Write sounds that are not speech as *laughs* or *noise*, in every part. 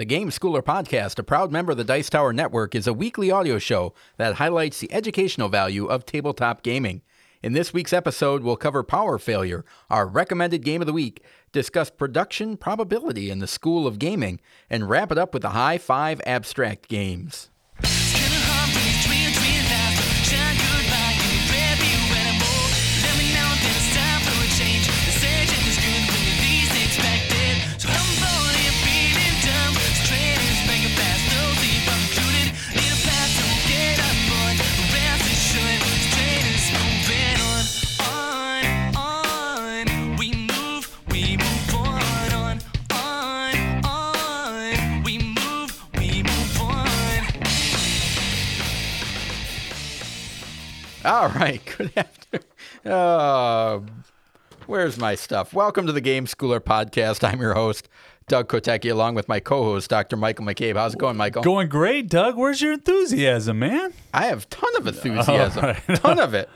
The Game Schooler Podcast, a proud member of the Dice Tower Network, is a weekly audio show that highlights the educational value of tabletop gaming. In this week's episode, we'll cover Power Failure, our recommended game of the week, discuss production probability in the School of Gaming, and wrap it up with the High Five Abstract Games. All right. *laughs* Good afternoon. Uh, where's my stuff? Welcome to the Game Schooler podcast. I'm your host, Doug Kotecki, along with my co-host, Dr. Michael McCabe. How's it going, Michael? Going great, Doug. Where's your enthusiasm, man? I have a ton of *laughs* enthusiasm. All right. ton of it.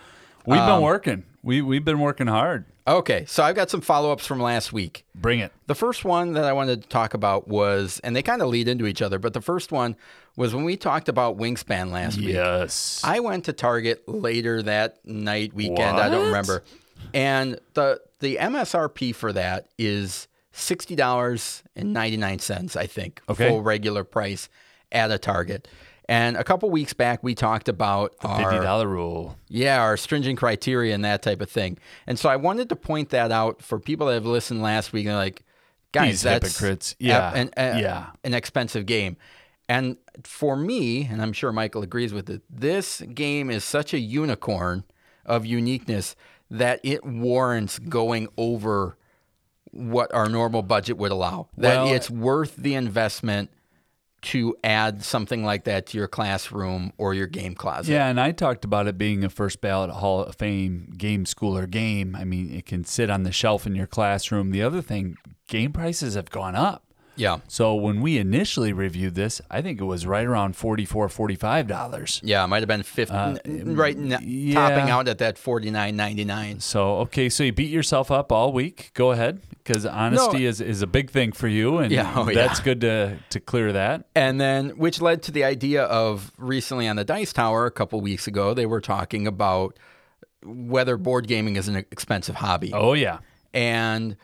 We've Um, been working. We we've been working hard. Okay, so I've got some follow-ups from last week. Bring it. The first one that I wanted to talk about was, and they kind of lead into each other, but the first one was when we talked about Wingspan last week. Yes. I went to Target later that night weekend. I don't What? remember. And the the MSRP for that is sixty dollars and ninety nine cents. I think Okay. full regular price at a Target. And a couple weeks back, we talked about the Fifty our dollar rule. yeah our stringent criteria and that type of thing. And so I wanted to point that out for people that have listened last week and like, guys, These that's hypocrites. a- Yeah. an, a- Yeah. an expensive game. And for me, and I'm sure Michael agrees with it, this game is such a unicorn of uniqueness that it warrants going over what our normal budget would allow. That Well- it's worth the investment to add something like that to your classroom or your game closet. Yeah, and I talked about it being a first ballot Hall of Fame game schooler game. I mean, it can sit on the shelf in your classroom. The other thing, game prices have gone up. Yeah. So when we initially reviewed this, I think it was right around 44 $45. Yeah, it might have been 50 right n- Uh, yeah. topping out at that 49.99. So okay, so you beat yourself up all week. Go ahead, because honesty is, is a big thing for you, and *laughs* Yeah, oh, yeah. that's good to to clear that. And then, which led to the idea of recently on the Dice Tower a couple weeks ago, they were talking about whether board gaming is an expensive hobby. Oh yeah, And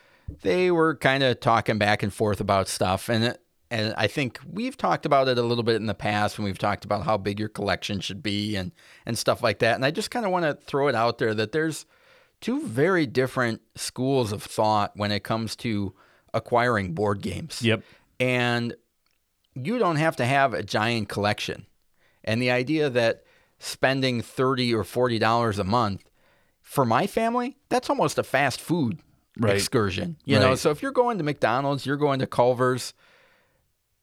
they were kind of talking back and forth about stuff. And, and I think we've talked about it a little bit in the past when we've talked about how big your collection should be and, and stuff like that. And I just kind of want to throw it out there that there's two very different schools of thought when it comes to acquiring board games. yep. And you don't have to have a giant collection. And the idea that spending 30 or 40 dollars a month for my family, that's almost a fast food Right. excursion. You know, so if you're going to McDonald's, you're going to Culver's,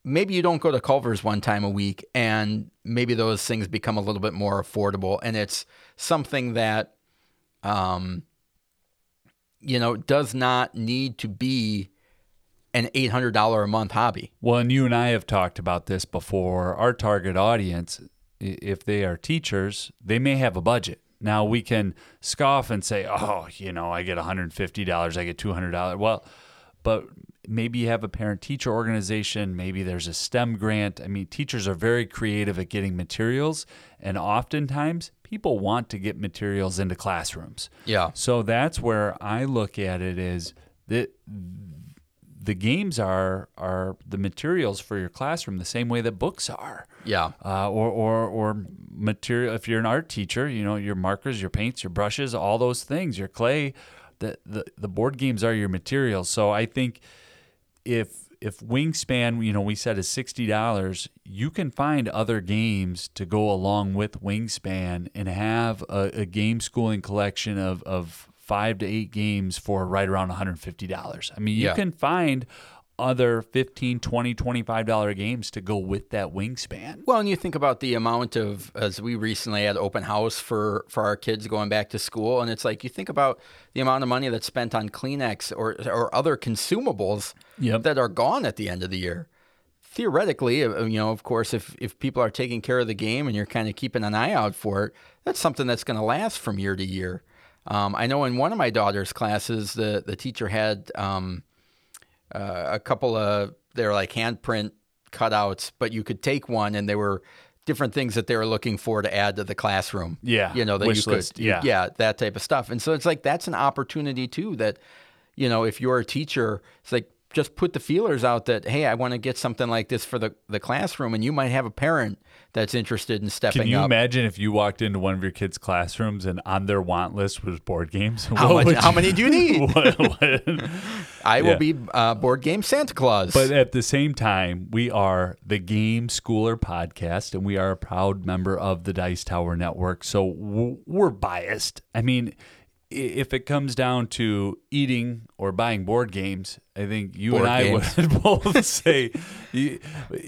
maybe you don't go to Culver's one time a week and maybe those things become a little bit more affordable and it's something that um you know does not need to be an $800 a month hobby. Well, and you and I have talked about this before. Our target audience, if they are teachers, they may have a budget. Now we can scoff and say, "Oh, you know, I get $150, I get $200." Well, but maybe you have a parent-teacher organization, maybe there's a STEM grant. I mean, teachers are very creative at getting materials, and oftentimes people want to get materials into classrooms. Yeah. So that's where I look at it is that the games are are the materials for your classroom the same way that books are. Yeah. Uh, or, or or material if you're an art teacher, you know, your markers, your paints, your brushes, all those things, your clay, the the, the board games are your materials. So I think if if Wingspan, you know, we said is sixty dollars, you can find other games to go along with Wingspan and have a, a game schooling collection of of five to eight games for right around one hundred fifty dollars. I mean, you Yeah. can find other 15 20 25 dollar games to go with that wingspan Well, and you think about the amount of as we recently had open house for for our kids going back to school, and it's like you think about the amount of money that's spent on Kleenex or or other consumables Yep. that are gone at the end of the year. Theoretically, uh, you know, of course, if if people are taking care of the game and you're kind of keeping an eye out for it, that's something that's going to last from year to year. Um, I know in one of my daughter's classes, the the teacher had um, uh, a couple of they're like handprint cutouts, but you could take one and they were different things that they were looking for to add to the classroom. Yeah, You know, that wish you could, yeah. yeah, that type of stuff. And so it's like that's an opportunity too that, you know, if you're a teacher, it's like just put the feelers out that, hey, I want to get something like this for the, the classroom. And you might have a parent that's interested in stepping up. Can you up. imagine if you walked into one of your kids' classrooms and on their want list was board games? *laughs* How, much, how you- many do you need? *laughs* what- what- I will be uh, board game Santa Claus. But at the same time, we are the Game Schooler podcast, and we are a proud member of the Dice Tower Network. So w- we're biased. I mean, if it comes down to eating or buying board games, I think you Board and I games. would *laughs* both *laughs* say you,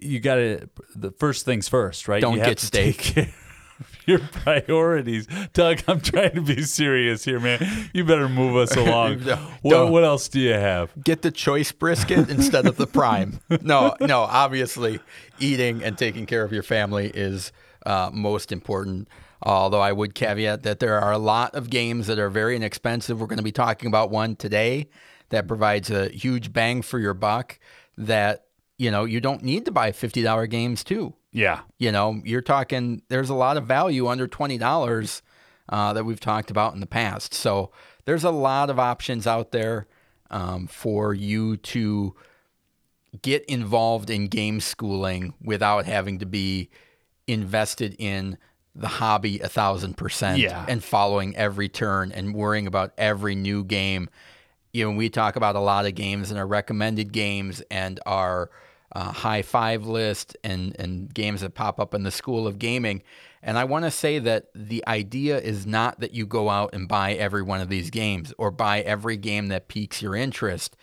you got to the first things first, right? Don't you get to steak. take *laughs* care of Your priorities, Doug. I'm trying to be serious here, man. You better move us along. No, what, what else do you have? get the choice brisket instead of the prime. No, no, obviously eating and taking care of your family is uh, most important. Although I would caveat that there are a lot of games that are very inexpensive. We're going to be talking about one today that provides a huge bang for your buck that, you know, you don't need to buy $50 games too. Yeah, You know, you're talking, there's a lot of value under $20 uh, that we've talked about in the past. So there's a lot of options out there um, for you to get involved in game schooling without having to be invested in the hobby a thousand percent Yeah. and following every turn and worrying about every new game. You know, we talk about a lot of games and our recommended games and our uh, high five list and, and games that pop up in the school of gaming. And I want to say that the idea is not that you go out and buy every one of these games or buy every game that piques your interest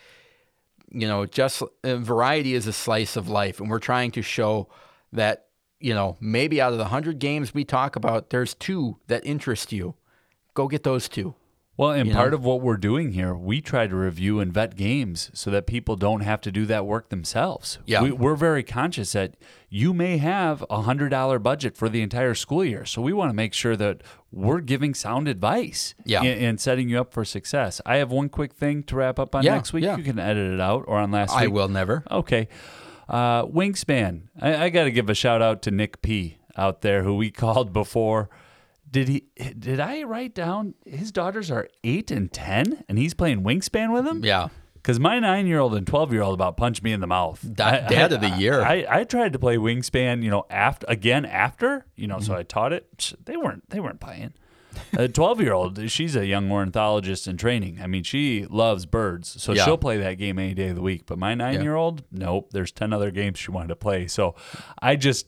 you know, just uh, variety is a slice of life, and we're trying to show that you know maybe out of the hundred games we talk about, there's two that interest you. Go get those two. Well, and You part know? of what we're doing here, we try to review and vet games so that people don't have to do that work themselves. Yeah. We, we're very conscious that you may have a hundred dollar budget for the entire school year, so we want to make sure that we're giving sound advice Yeah. and, and setting you up for success. I have one quick thing to wrap up on Yeah, next week. yeah. You can edit it out or on last I week. I will never. Okay. Uh, Wingspan. I, I got to give a shout out to Nick P out there who we *laughs* called before. Did he? Did I write down his daughters are eight and ten, and he's playing Wingspan with them? Yeah, Because my nine-year-old and twelve-year-old about punched me in the mouth. Da- dad of the year. I, I tried to play Wingspan, you know, after again after, you know, so Mm-hmm. I taught it. They weren't they weren't playing. *laughs* A twelve-year-old, she's a young ornithologist in training. I mean, she loves birds, so Yeah. she'll play that game any day of the week. But my nine-year-old, nope. There's ten other games she wanted to play. So I just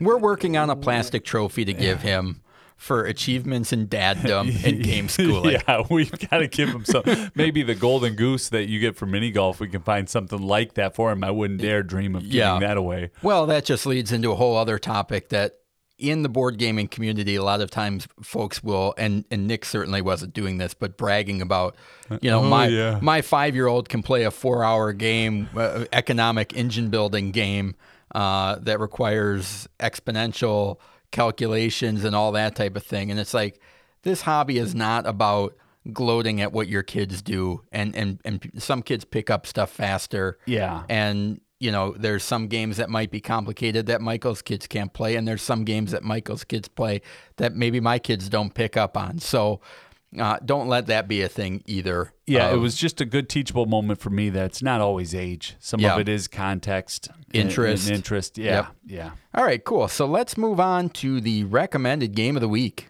we're working on a plastic trophy to give him for achievements in daddom and *laughs* game schooling. Yeah, we've got to give him some. Maybe the golden goose that you get for mini golf, we can find something like that for him. I wouldn't dare dream of giving Yeah. that away. Well, that just leads into a whole other topic that in the board gaming community, a lot of times folks will, and, and Nick certainly wasn't doing this, but bragging about, you know, Oh, my yeah. my five year old can play a four hour game, uh, economic engine building game uh, that requires exponential calculations and all that type of thing. And it's like this hobby is not about gloating at what your kids do, and and and some kids pick up stuff faster. Yeah. And you know, there's some games that might be complicated that Michael's kids can't play, and there's some games that Michael's kids play that maybe my kids don't pick up on. So uh, don't let that be a thing either. Yeah, it was just a good teachable moment for me. That's not always age. Some Yeah. of it is context, and- Interest. and interest. Yeah, Yep. yeah. All right, cool. So let's move on to the recommended game of the week.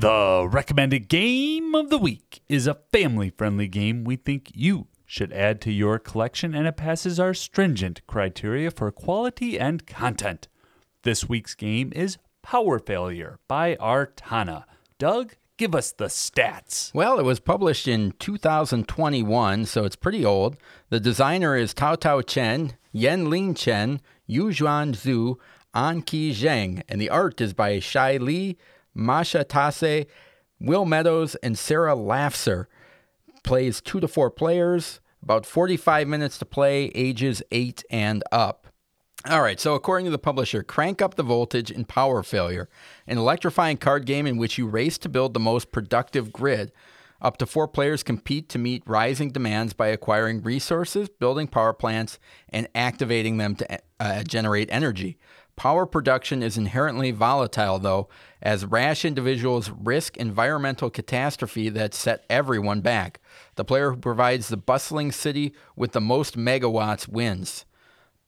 The recommended game of the week is a family-friendly game we think you should add to your collection, and it passes our stringent criteria for quality and content. This week's game is Power Failure by Artana. Doug, give us the stats. Well, it was published in 2021, so it's pretty old. The designer is Tao Tao Chen, Yen Lin Chen, Yu Zhuan Zhu, An Qi Zheng, and the art is by Shai Li, Masha Tase, Will Meadows, and Sarah Lafser. Plays two to four players, about 45 minutes to play, ages eight and up. All right, so according to the publisher, Crank Up the Voltage in Power Failure, an electrifying card game in which you race to build the most productive grid. Up to four players compete to meet rising demands by acquiring resources, building power plants, and activating them to uh, generate energy. Power production is inherently volatile, though, as rash individuals risk environmental catastrophe that set everyone back. The player who provides the bustling city with the most megawatts wins.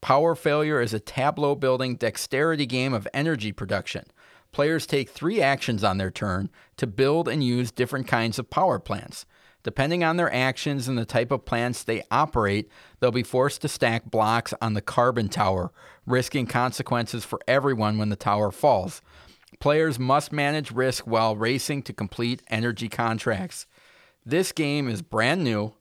Power Failure is a tableau building dexterity game of energy production. Players take three actions on their turn to build and use different kinds of power plants. Depending on their actions and the type of plants they operate, they'll be forced to stack blocks on the carbon tower, risking consequences for everyone when the tower falls. Players must manage risk while racing to complete energy contracts. This game is brand new,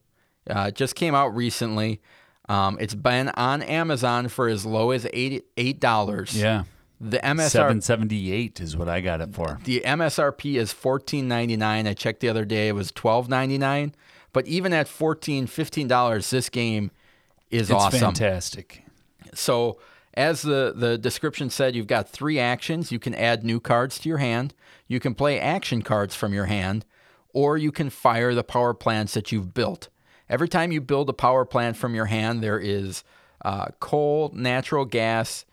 uh, just came out recently. Um, it's been on Amazon for as low as eight eight dollars. Yeah. The MSR Seven seventy eight is what I got it for. the MSRP is fourteen ninety nine. I checked the other day; it was twelve ninety nine. But even at 14 dollars, this game is It's awesome. fantastic. So, as the, the description said, you've got three actions. You can add new cards to your hand, you can play action cards from your hand, or you can fire the power plants that you've built. Every time you build a power plant from your hand, there is uh, coal, natural gas,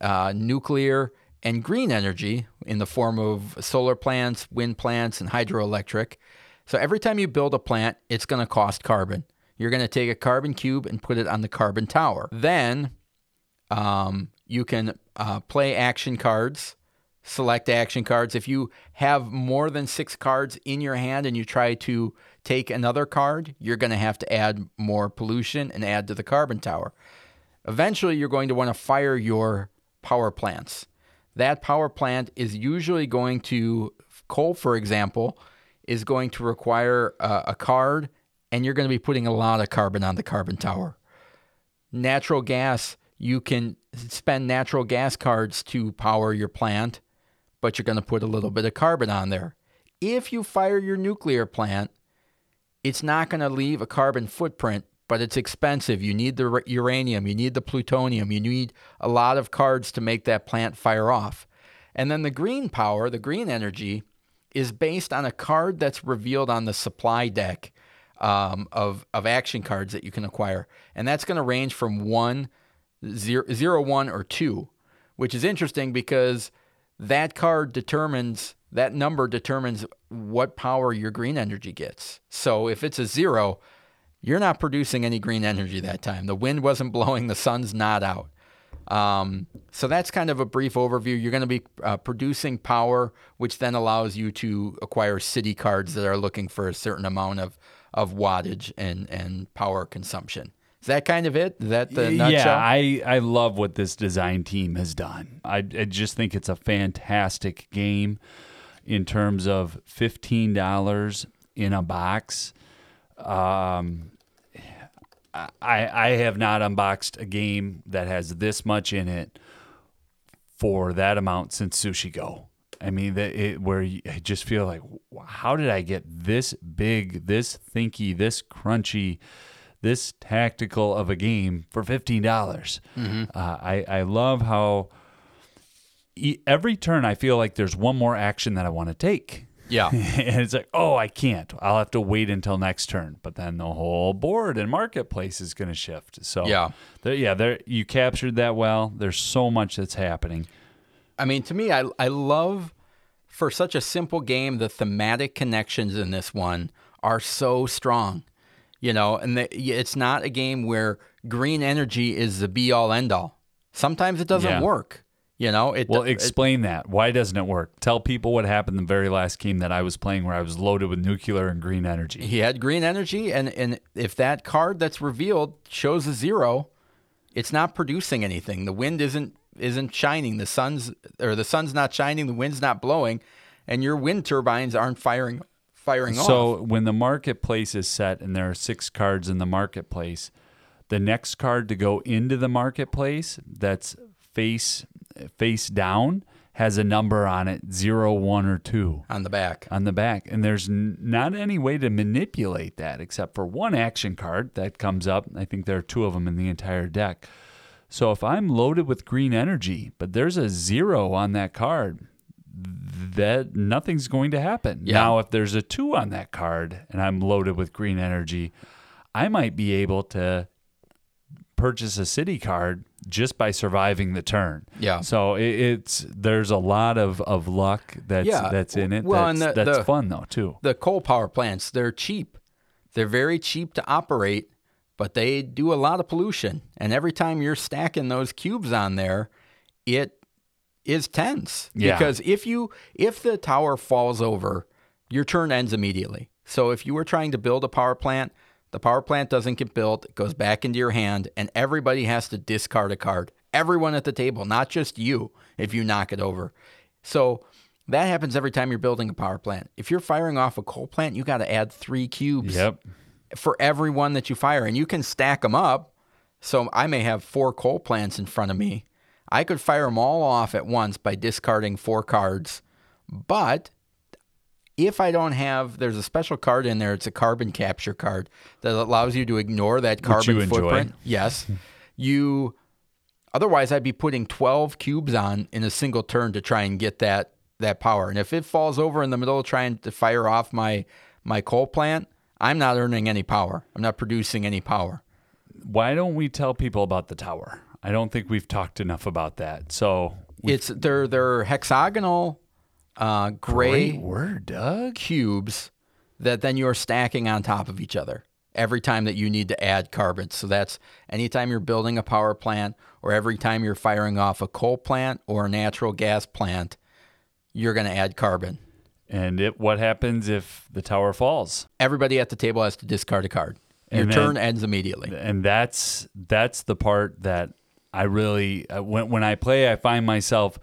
uh, nuclear, and green energy in the form of solar plants, wind plants, and hydroelectric. So every time you build a plant, it's going to cost carbon. You're going to take a carbon cube and put it on the carbon tower. Then um, you can uh, play action cards, select action cards. If you have more than six cards in your hand and you try to take another card, you're going to have to add more pollution and add to the carbon tower. Eventually, you're going to want to fire your power plants. That power plant is usually going to, coal, for example, is going to require a, a card, and you're going to be putting a lot of carbon on the carbon tower. Natural gas, you can spend natural gas cards to power your plant, but you're going to put a little bit of carbon on there. If you fire your nuclear plant, it's not going to leave a carbon footprint, but it's expensive. You need the uranium, you need the plutonium, you need a lot of cards to make that plant fire off. And then the green power, the green energy, is based on a card that's revealed on the supply deck um, of, of action cards that you can acquire. And that's going to range from one, zero, zero, one, or two, which is interesting because that card determines that number determines what power your green energy gets. So if it's a zero, you're not producing any green energy that time. The wind wasn't *laughs* blowing, the sun's not out. Um, so that's kind of a brief overview. You're going to be uh, producing power, which then allows you to acquire city cards that are looking for a certain amount of, of wattage and, and power consumption. Is that kind of it? Is that the nutshell? Yeah, I, I love what this design team has done. I, I just think it's a fantastic game in terms of $15 in a box. Um, I, I have not unboxed a game that has this much in it for that amount since Sushi Go. I mean, that it, where you, I just feel like, how did I get this big, this thinky, this crunchy, this tactical of a game for fifteen dollars? Mm-hmm. Uh, I I love how e- every turn I feel like there's one more action that I want to take. Yeah. *laughs* and it's like, oh, I can't. I'll have to wait until next turn. But then the whole board and marketplace is going to shift. So Yeah. there, yeah, there you captured that well. There's so much that's happening. I mean, to me, I, I love for such a simple game, the thematic connections in this one are so strong. You know, and the, it's not a game where green energy is the be all end all. Sometimes it doesn't Yeah. work. You know, it, Well, it- explain that. Why doesn't it work? Tell people what happened the very last game that I was playing where I was loaded with nuclear and green energy. he had green energy, and and if that card that's revealed shows a zero, it's not producing anything. The wind isn't isn't shining. The sun's or the sun's not shining. The wind's not blowing, and your wind turbines aren't firing firing off. So when the marketplace is set and there are six cards in the marketplace, the next card to go into the marketplace that's face face down has a number on it, zero, one, or two on the back. on the back. And there's n- not any way to manipulate that except for one action card that comes up. I think there are two of them in the entire deck. So if I'm loaded with green energy, but there's a zero on that card, that nothing's going to happen. Yeah. Now, if there's a two on that card and I'm loaded with green energy, I might be able to purchase a city card just by surviving the turn. Yeah. So it, it's there's a lot of, of luck that's Yeah. that's in it. Well, that's and the- that's the- fun though too. the coal power plants, they're cheap. They're very cheap to operate, but they do a lot of pollution. And every time you're stacking those cubes on there, it is tense. Yeah. Because if you if the tower falls over, your turn ends immediately. So if you were trying to build a power plant, the power plant doesn't get built, it goes back into your hand, and everybody has to discard a card. Everyone at the table, not just you, if you knock it over. So that happens every time you're building a power plant. If you're firing off a coal plant, you got to add three cubes Yep. for every one that you fire, and you can stack them up. So I may have four coal plants in front of me. I could fire them all off at once by discarding four cards. But if I don't have, there's a special card in there. It's a carbon capture card that allows you to ignore that carbon you enjoy. footprint. Yes. *laughs* you, otherwise, I'd be putting 12 cubes on in a single turn to try and get that that power. And if it falls over in the middle trying to fire off my my coal plant, I'm not earning any power. I'm not producing any power. Why don't we tell people about the tower? I don't think we've talked enough about that. So It's they're they're hexagonal uh, gray great word, Doug. cubes that then you're stacking on top of each other every time that you need to add carbon. So that's anytime you're building a power plant or every time you're firing off a coal plant or a natural gas plant, you're going to add carbon. And it what happens if the tower falls? Everybody at the table has to discard a card. Your then- turn ends immediately. and that's that's the part that I really uh, when when I play I find myself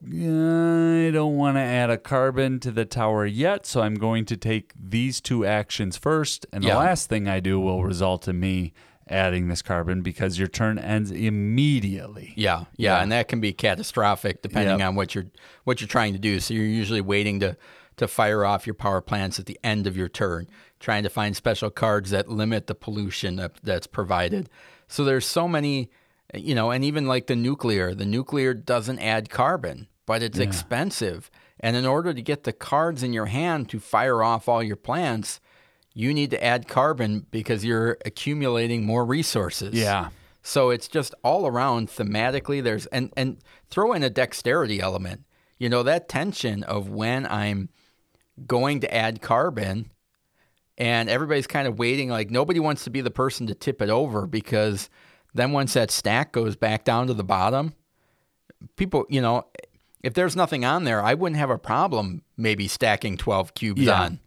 I don't want to add a carbon to the tower yet, so I'm going to take these two actions first, and the Yeah. last thing I do will result in me adding this carbon because your turn ends immediately. Yeah, yeah, and that can be catastrophic depending Yep. on what you're what you're trying to do. So you're usually waiting to to fire off your power plants at the end of your turn, trying to find special cards that limit the pollution that, that's provided. So there's so many, you know, and even like the nuclear, the nuclear doesn't add carbon, but it's expensive. And in order to get the cards in your hand to fire off all your plants, you need to add carbon because you're accumulating more resources. Yeah. So it's just all around thematically. There's and and throw in a dexterity element. You know that tension of when I'm going to add carbon, and everybody's kind of waiting. Like nobody wants to be the person to tip it over because then once that stack goes back down to the bottom, people, you know, if there's nothing on there, I wouldn't have a problem maybe stacking twelve cubes Yeah. on.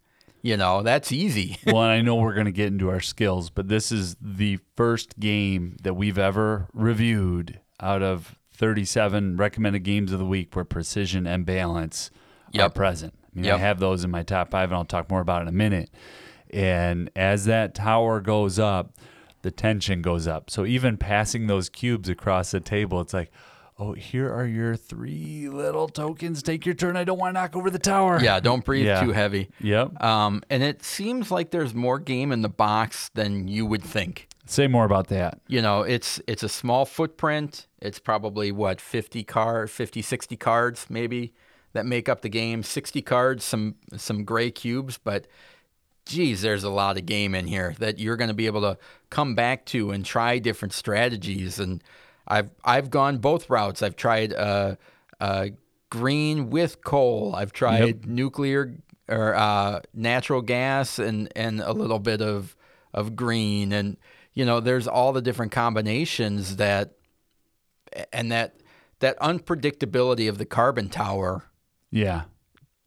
You know, that's easy. *laughs* well, and I know we're going to get into our skills, but this is the first game that we've ever reviewed out of 37 recommended games of the week where precision and balance are present. I mean, I have those in my top five, and I'll talk more about it in a minute. And as that tower goes up, the tension goes up. So even passing those cubes across the table, it's like, oh, here are your three little tokens. Take your turn. I don't want to knock over the tower. yeah, don't breathe Yeah. too heavy. Yep. Um, and it seems like there's more game in the box than you would think. Say more about that. You know, it's it's a small footprint. It's probably what 50 card, 50 60 cards maybe that make up the game. 60 cards, some some gray cubes, but geez, there's a lot of game in here that you're going to be able to come back to and try different strategies. And I've I've gone both routes. I've tried uh, uh, green with coal. I've tried nuclear or uh, natural gas and and a little bit of of green. And you know, there's all the different combinations that and that that unpredictability of the carbon tower Yeah.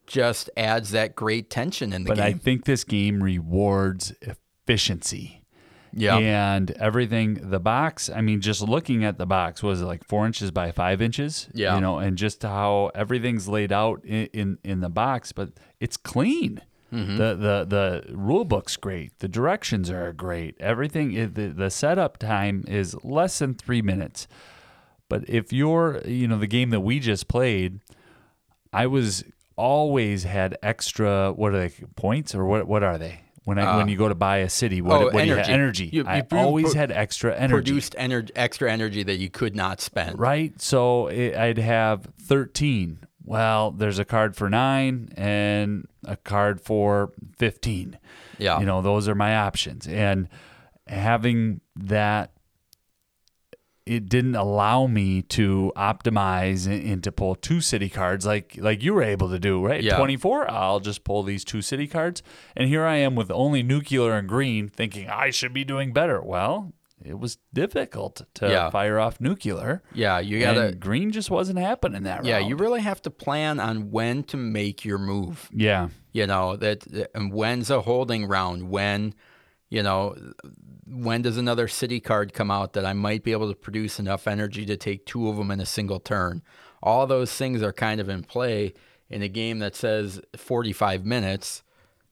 Just adds that great tension in the game But I think this game rewards efficiency. yeah. And everything, the box, I mean, just looking at the box, was it like four inches by five inches? Yeah. You know, and just how everything's laid out in, in, in the box, but it's clean. Mm-hmm. The, the the rule book's great. The directions are great. Everything the, the setup time is less than three minutes. But if you're you know the game that we just played, I was always had extra what are they points or what what are they? when I when uh, you go to buy a city? What, oh, what do you energy. have? Energy. You- I you pro- always pro- had extra energy. Produced ener- extra energy that you could not spend. right? So it, I'd have 13. Well, there's a card for nine and a card for 15. Yeah. You know, those are my options. And having that, it didn't allow me to optimize and, and to pull two city cards like like you were able to do, right? Yeah. 24, I'll just pull these two city cards. And here I am with only nuclear and green thinking I should be doing better. Well, it was difficult to Yeah. fire off nuclear. Yeah, you gotta. And green just wasn't happening that right. yeah, round. you really have to plan on when to make your move. yeah. You know that, and when's a holding round? When, you know, when does another city card come out that I might be able to produce enough energy to take two of them in a single turn? All those things are kind of in play in a game that says 45 minutes,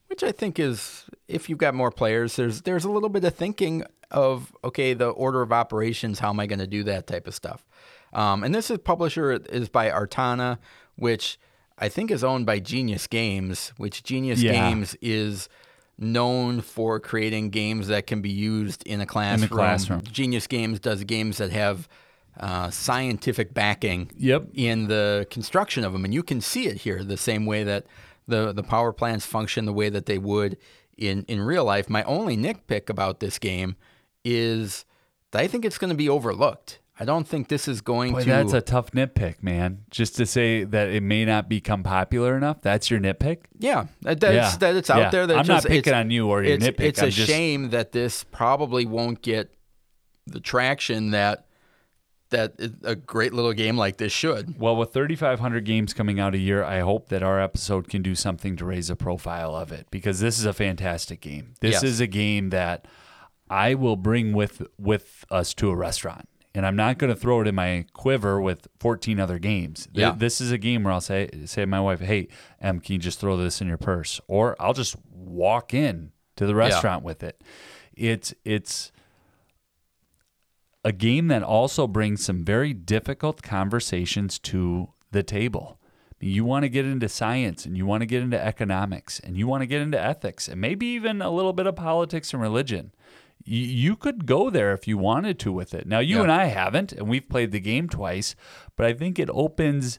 which I think is if you've got more players, there's there's a little bit of thinking of okay, the order of operations, how am I going to do that type of stuff? Um, and this is publisher is by Artana, which I think is owned by Genius Games, which Genius Yeah. Games is known for creating games that can be used in a classroom. classroom. Genius Games does games that have uh, scientific backing Yep. in the construction of them, and you can see it here the same way that the the power plants function the way that they would in in real life. My only nitpick about this game is that I think it's going to be overlooked. I don't think this is going Boy, to. that's a tough nitpick, man. Just to say that it may not become popular enough. That's your nitpick. yeah, that, that, Yeah. that it's out Yeah. there. That I'm not picking on you or your it's, nitpick. It's I'm a just- shame that this probably won't get the traction that that a great little game like this should. Well, with 3,500 games coming out a year, I hope that our episode can do something to raise the profile of it because this is a fantastic game. This Yes. is a game that I will bring with with us to a restaurant. And I'm not going to throw it in my quiver with 14 other games. Th- This is a game where I'll say say to my wife, "Hey, Em, can you just throw this in your purse?" Or I'll just walk in to the restaurant with it. It's it's a game that also brings some very difficult conversations to the table. You want to get into science and you want to get into economics and you want to get into ethics and maybe even a little bit of politics and religion. You, could go there if you wanted to with it. Now you Yeah. and I haven't and we've played the game twice, but I think it opens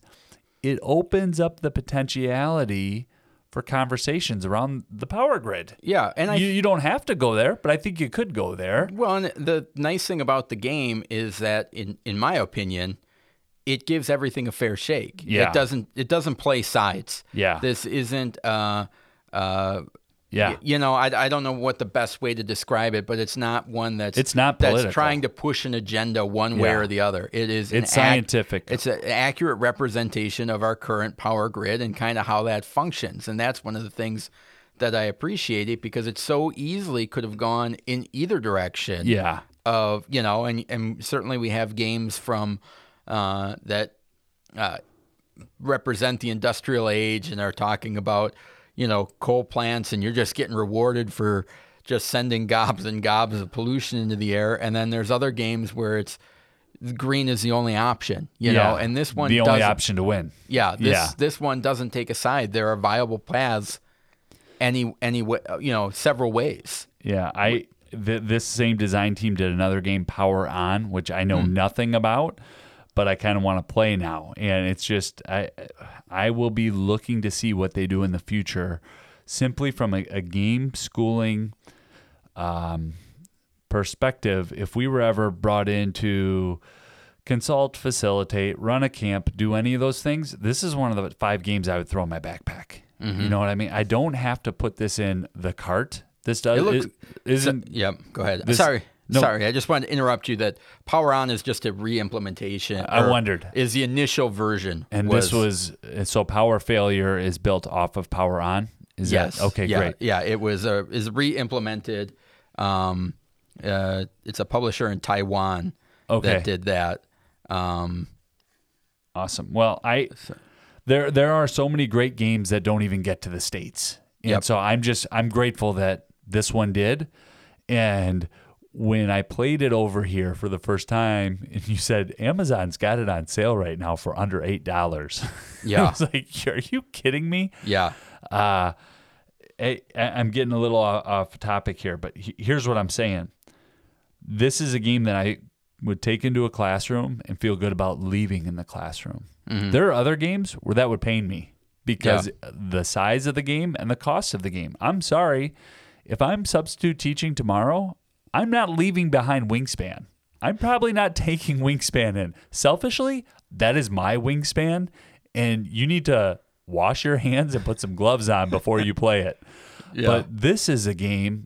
it opens up the potentiality for conversations around the power grid. Yeah, and I you, you don't have to go there, but I think you could go there. Well, and the nice thing about the game is that, in in my opinion, it gives everything a fair shake. Yeah. it doesn't it doesn't play sides. Yeah. this isn't. Uh, uh, Yeah. you know, I, I don't know what the best way to describe it, but it's not one that's It's not that's trying to push an agenda one way Yeah. or the other. It is an It's ac- scientific. it's an accurate representation of our current power grid and kind of how that functions, and that's one of the things that I appreciate it because it so easily could have gone in either direction Yeah. of you know, and and certainly we have games from uh, that uh, represent the industrial age and are talking about you know coal plants, and you're just getting rewarded for just sending *laughs* gobs and gobs of pollution into the air, and then there's other games where it's green is the only option, you know, and this one the only option to win. Yeah, this Yeah. this one doesn't take a side. There are viable paths any any way, you know, several ways. Yeah, I th- this same design team did another game, Power On, which I know Hmm. nothing about, but I kind of want to play now, and it's just I I will be looking to see what they do in the future, simply from a, a game schooling um, perspective. If we were ever brought in to consult, facilitate, run a camp, do any of those things, this is one of the five games I would throw in my backpack. Mm-hmm. You know what I mean? I don't have to put this in the cart. This does It looks- it isn't Yep. Go ahead. This- sorry. No. Sorry. I just wanted to interrupt you that Power On is just a re-implementation. I wondered. Is the initial version. and this was so power failure is built off of power on. Is yes. that okay? yeah, Great. Yeah. It was uh, is re-implemented. Um, uh, it's a publisher in Taiwan Okay. that did that. Um, Awesome. Well, I there there are so many great games that don't even get to the states, and Yep. so I'm just I'm grateful that this one did, and when I played it over here for the first time, and *laughs* you said Amazon's got it on sale right now for under eight dollars. *laughs* Yeah. I was like, are you kidding me? yeah. Uh, I, I'm getting a little off topic here, but here's what I'm saying. This is a game that I would take into a classroom and feel good about leaving in the classroom. Mm-hmm. There are other games where that would pain me because yeah. the size of the game and the cost of the game. I'm sorry. If I'm substitute teaching tomorrow, I'm not leaving behind Wingspan. I'm probably not *laughs* taking Wingspan in. Selfishly, that is my Wingspan, and you need to wash your hands and put some gloves on before you play it. *laughs* Yeah. But this is a game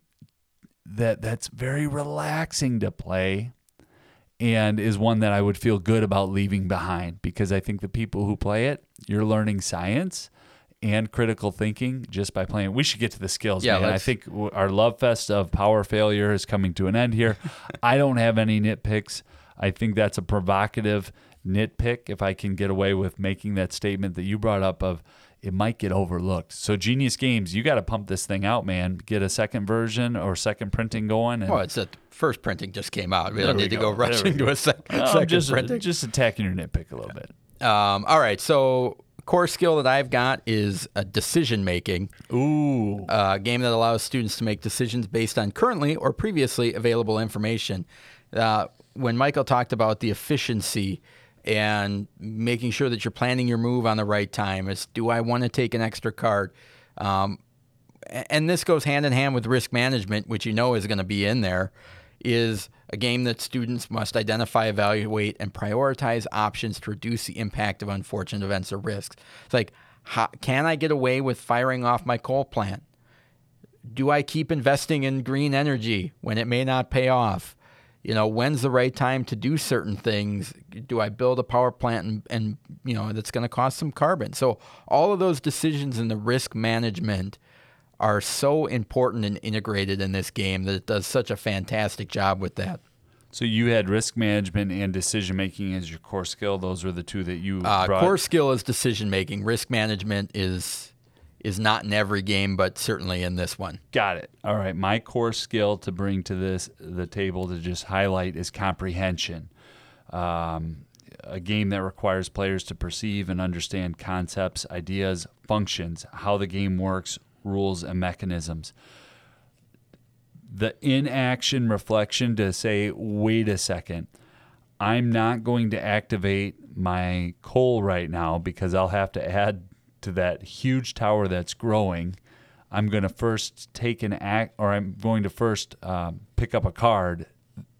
that that's very relaxing to play and is one that I would feel good about leaving behind because I think the people who play it, you're learning science and critical thinking just by playing. We should get to the skills, yeah, man. I think our love fest of power failure is coming to an end here. *laughs* I don't have any nitpicks. I think that's a provocative nitpick if I can get away with making that statement that you brought up of it might get overlooked. So Genius Games, you got to pump this thing out, man. Get a second version or second printing going. And well, it's a first printing just came out. We don't need go. to go rushing to a sec- no, second just, printing. Just attacking your nitpick a little bit. Um, all right, so core skill that I've got is a decision making. Ooh, a game that allows students to make decisions based on currently or previously available information. Uh, when Michael talked about the efficiency and making sure that you're planning your move on the right time. Is do I want to take an extra card? Um, and this goes hand in hand with risk management, which you know is going to be in there. Is a game that students must identify, evaluate, and prioritize options to reduce the impact of unfortunate events or risks. It's like, how, can I get away with firing off my coal plant? Do I keep investing in green energy when it may not pay off? you know, when's the right time to do certain things? Do I build a power plant and, and you know, that's going to cost some carbon? So all of those decisions in the risk management are so important and integrated in this game that it does such a fantastic job with that. So you had risk management and decision making as your core skill. Those were the two that you uh, core skill is decision making. Risk management is is not in every game, but certainly in this one. Got it. All right. My core skill to bring to this the table to just highlight is comprehension. Um, a game that requires players to perceive and understand concepts, ideas, functions, how the game works, rules, and mechanisms. The inaction reflection to say, wait a second, I'm not going to activate my coal right now because I'll have to add to that huge tower that's growing, I'm going to first take an act, or I'm going to first um, pick up a card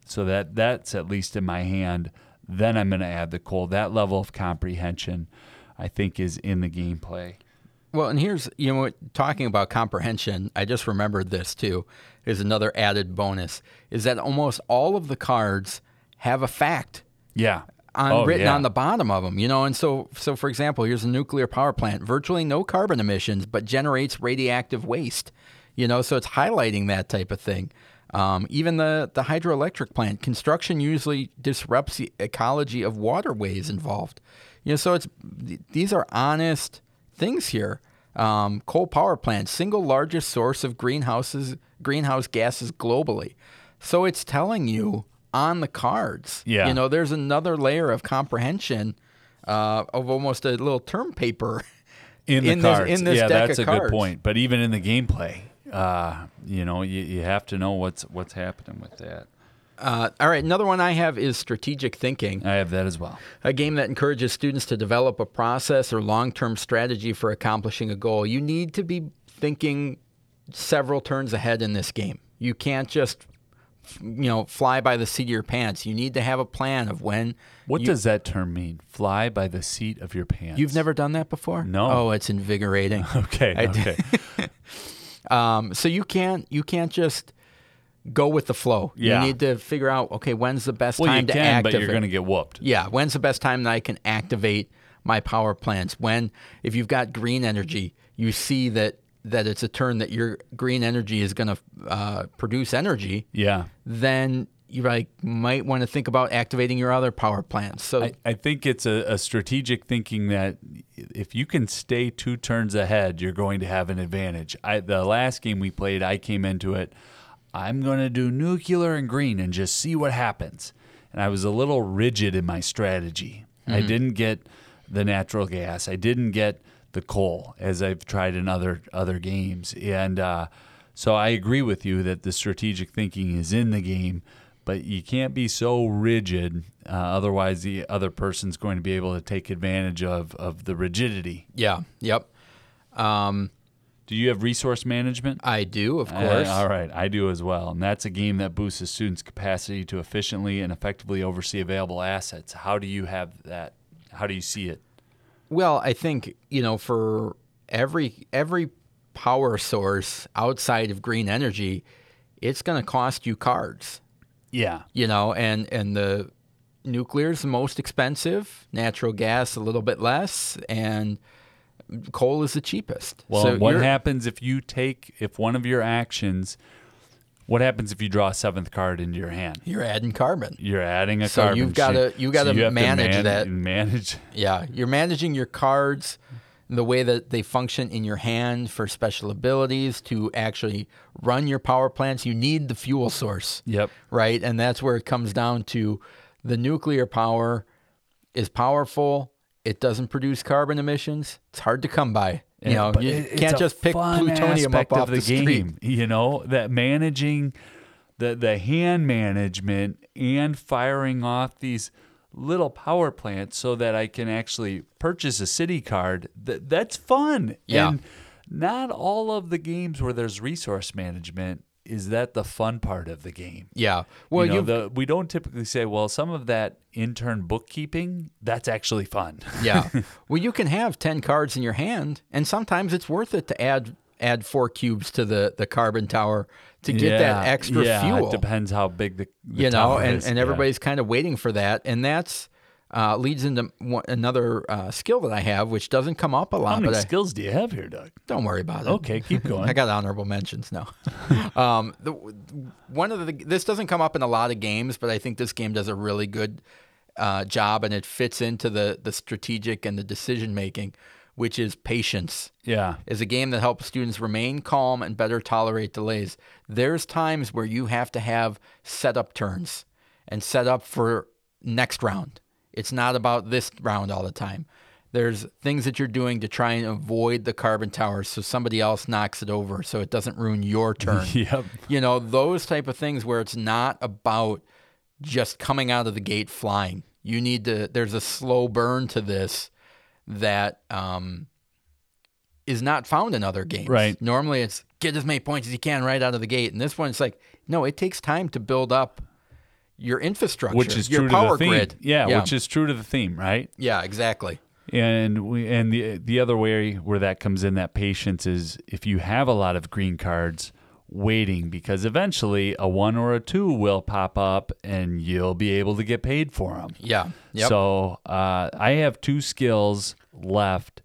so that that's at least in my hand. Then I'm going to add the coal. That level of comprehension, I think, is in the gameplay. Well, and here's, you know, talking about comprehension, I just remembered this too, is another added bonus, is that almost all of the cards have a fact. Yeah on oh, written yeah. on the bottom of them, you know. And so, so for example, here's a nuclear power plant, virtually no carbon emissions, but generates radioactive waste, you know. So it's highlighting that type of thing. Um, even the the hydroelectric plant construction usually disrupts the ecology of waterways involved, you know. So it's these are honest things here. Um, coal power plant, single largest source of greenhouses greenhouse gases globally. So it's telling you on the cards. Yeah. You know, there's another layer of comprehension uh, of almost a little term paper *laughs* in the in cards. This, in this yeah, that's a cards. good point. But even in the gameplay, uh, you know, you, you have to know what's what's happening with that. Uh, all right, another one I have is strategic thinking. I have that as well. A game that encourages students to develop a process or long term strategy for accomplishing a goal. You need to be thinking several turns ahead in this game. You can't just you know, fly by the seat of your pants. You need to have a plan of when. What you, does that term mean? Fly by the seat of your pants. You've never done that before? No. Oh, it's invigorating. *laughs* okay. okay. *laughs* um, so you can't you can't just go with the flow. Yeah. You need to figure out okay, when's the best well, time you to can, activate. but you're going to get whooped. Yeah. When's the best time that I can activate my power plants? When if you've got green energy, you see that that it's a turn that your green energy is going to uh, produce energy, yeah, then you like might want to think about activating your other power plants. So I, I think it's a, a, strategic thinking that if you can stay two turns ahead, you're going to have an advantage. I, the last game we played, I came into it. I'm going to do nuclear and green and just see what happens. And I was a little rigid in my strategy. Mm-hmm. I didn't get the natural gas. I didn't get the coal as I've tried in other other games. And uh, so I agree with you that the strategic thinking is in the game, but you can't be so rigid. Uh, otherwise, the other person's going to be able to take advantage of of the rigidity. Yeah. Yep. Um, Do you have resource management? I do, of Uh, course. all right, I do as well. And that's a game that boosts a student's capacity to efficiently and effectively oversee available assets. How do you have that? How do you see it? Well, I think you know for every every power source outside of green energy, it's going to cost you cards. Yeah. You know, and and the nuclear is the most expensive, natural gas a little bit less, and coal is the cheapest. Well, So what happens if you take if one of your actions? What happens if you draw a seventh card into your hand? You're adding carbon. You're adding a So carbon. you've gotta- you gotta to manage man- that. Manage. *laughs* Yeah, you're managing your cards the way that they function in your hand for special abilities to actually run your power plants. You need the fuel source. Yep. right? And that's where it comes down to the nuclear power is powerful. It doesn't produce carbon emissions. It's hard to come by. You know, you it- can't just pick plutonium up off of the, street. game. You know that managing the the hand management and firing off these little power plants so that I can actually purchase a city card. That that's fun. Yeah. And not all of the games where there's resource management is that the fun part of the game. Yeah. Well, you know, the, we don't typically say, well, some of that intern bookkeeping, that's actually fun. yeah. *laughs* Well, you can have 10 cards in your hand and sometimes it's worth it to add add 4 cubes to the the carbon tower to get that Yeah, extra yeah, fuel. It depends how big the, the you know, and, is. and Yeah. everybody's kind of waiting for that. And that's uh, leads into one, another uh, skill that I have, which doesn't come up a lot. How many but I, skills do you have here, Doug? don't worry about it. Okay, keep *laughs* going. I got honorable mentions now. *laughs* um, the, one of the this doesn't come up in a lot of games, but I think this game does a really good uh, job, and it fits into the the strategic and the decision making, which is patience. yeah. Is a game that helps students remain calm and better tolerate delays. There's times where you have to have setup turns and set up for next round. It's not about this round all the time. There's things that you're doing to try and avoid the carbon towers so somebody else knocks it over so it doesn't ruin your *laughs* turn. Yep. you know, those type of things where it's not about just coming out of the gate flying. You need to there's a slow burn to this that um, is not found in other games. Right. Normally it's get as many points as you can right out of the gate. And this one it's like, no, it takes time to build up your infrastructure, Which is your true power to the theme. grid. Yeah, yeah. which is true to the theme, right? yeah, exactly. And we and the the other way where that comes in that patience is if you have a lot of green cards waiting because eventually a 1 or a 2 will pop up and you'll be able to get paid for them. Yeah. Yep. So uh, I have two skills left,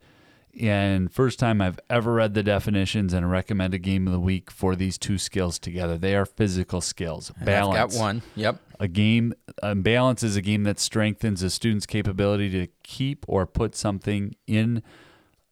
and first time I've ever read the definitions and recommend a game of the week for these two skills together. They are physical skills. Balance. I've got one. Yep. A game um, balance is a game that strengthens a student's capability to keep or put something in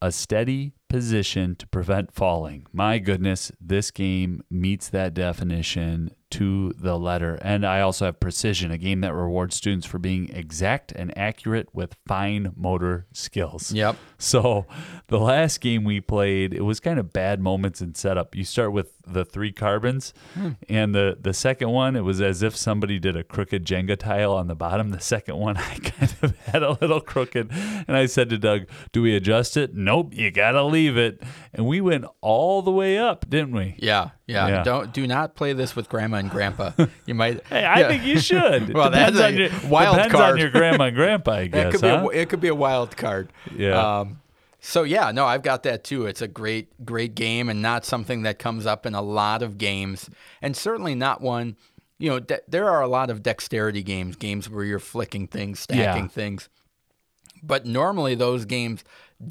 a steady position to prevent falling. My goodness, this game meets that definition to the letter. And I also have precision, a game that rewards students for being exact and accurate with fine motor skills. Yep. So the last game we played, it was kind of bad moments in setup. You start with the three carbons, hmm. and the the second one, it was as if somebody did a crooked Jenga tile on the bottom. The second one, *laughs* I kind of had a little crooked, and I said to Doug, "Do we adjust it? Nope, you gotta leave it." And we went all the way up, didn't we? Yeah, yeah. Yeah. Don't do not play this with grandma and grandpa. *laughs* You might. Hey, I yeah. think you should. *laughs* Well, depends that's a on your, wild depends card. on your grandma and grandpa, I *laughs* guess. Could be huh? a, it could be a wild card. Yeah. Um, so yeah, no, I've got that too. It's a great, great game, and not something that comes up in a lot of games, and certainly not one. You know, de- there are a lot of dexterity games, games where you're flicking things, stacking Yeah. things, but normally those games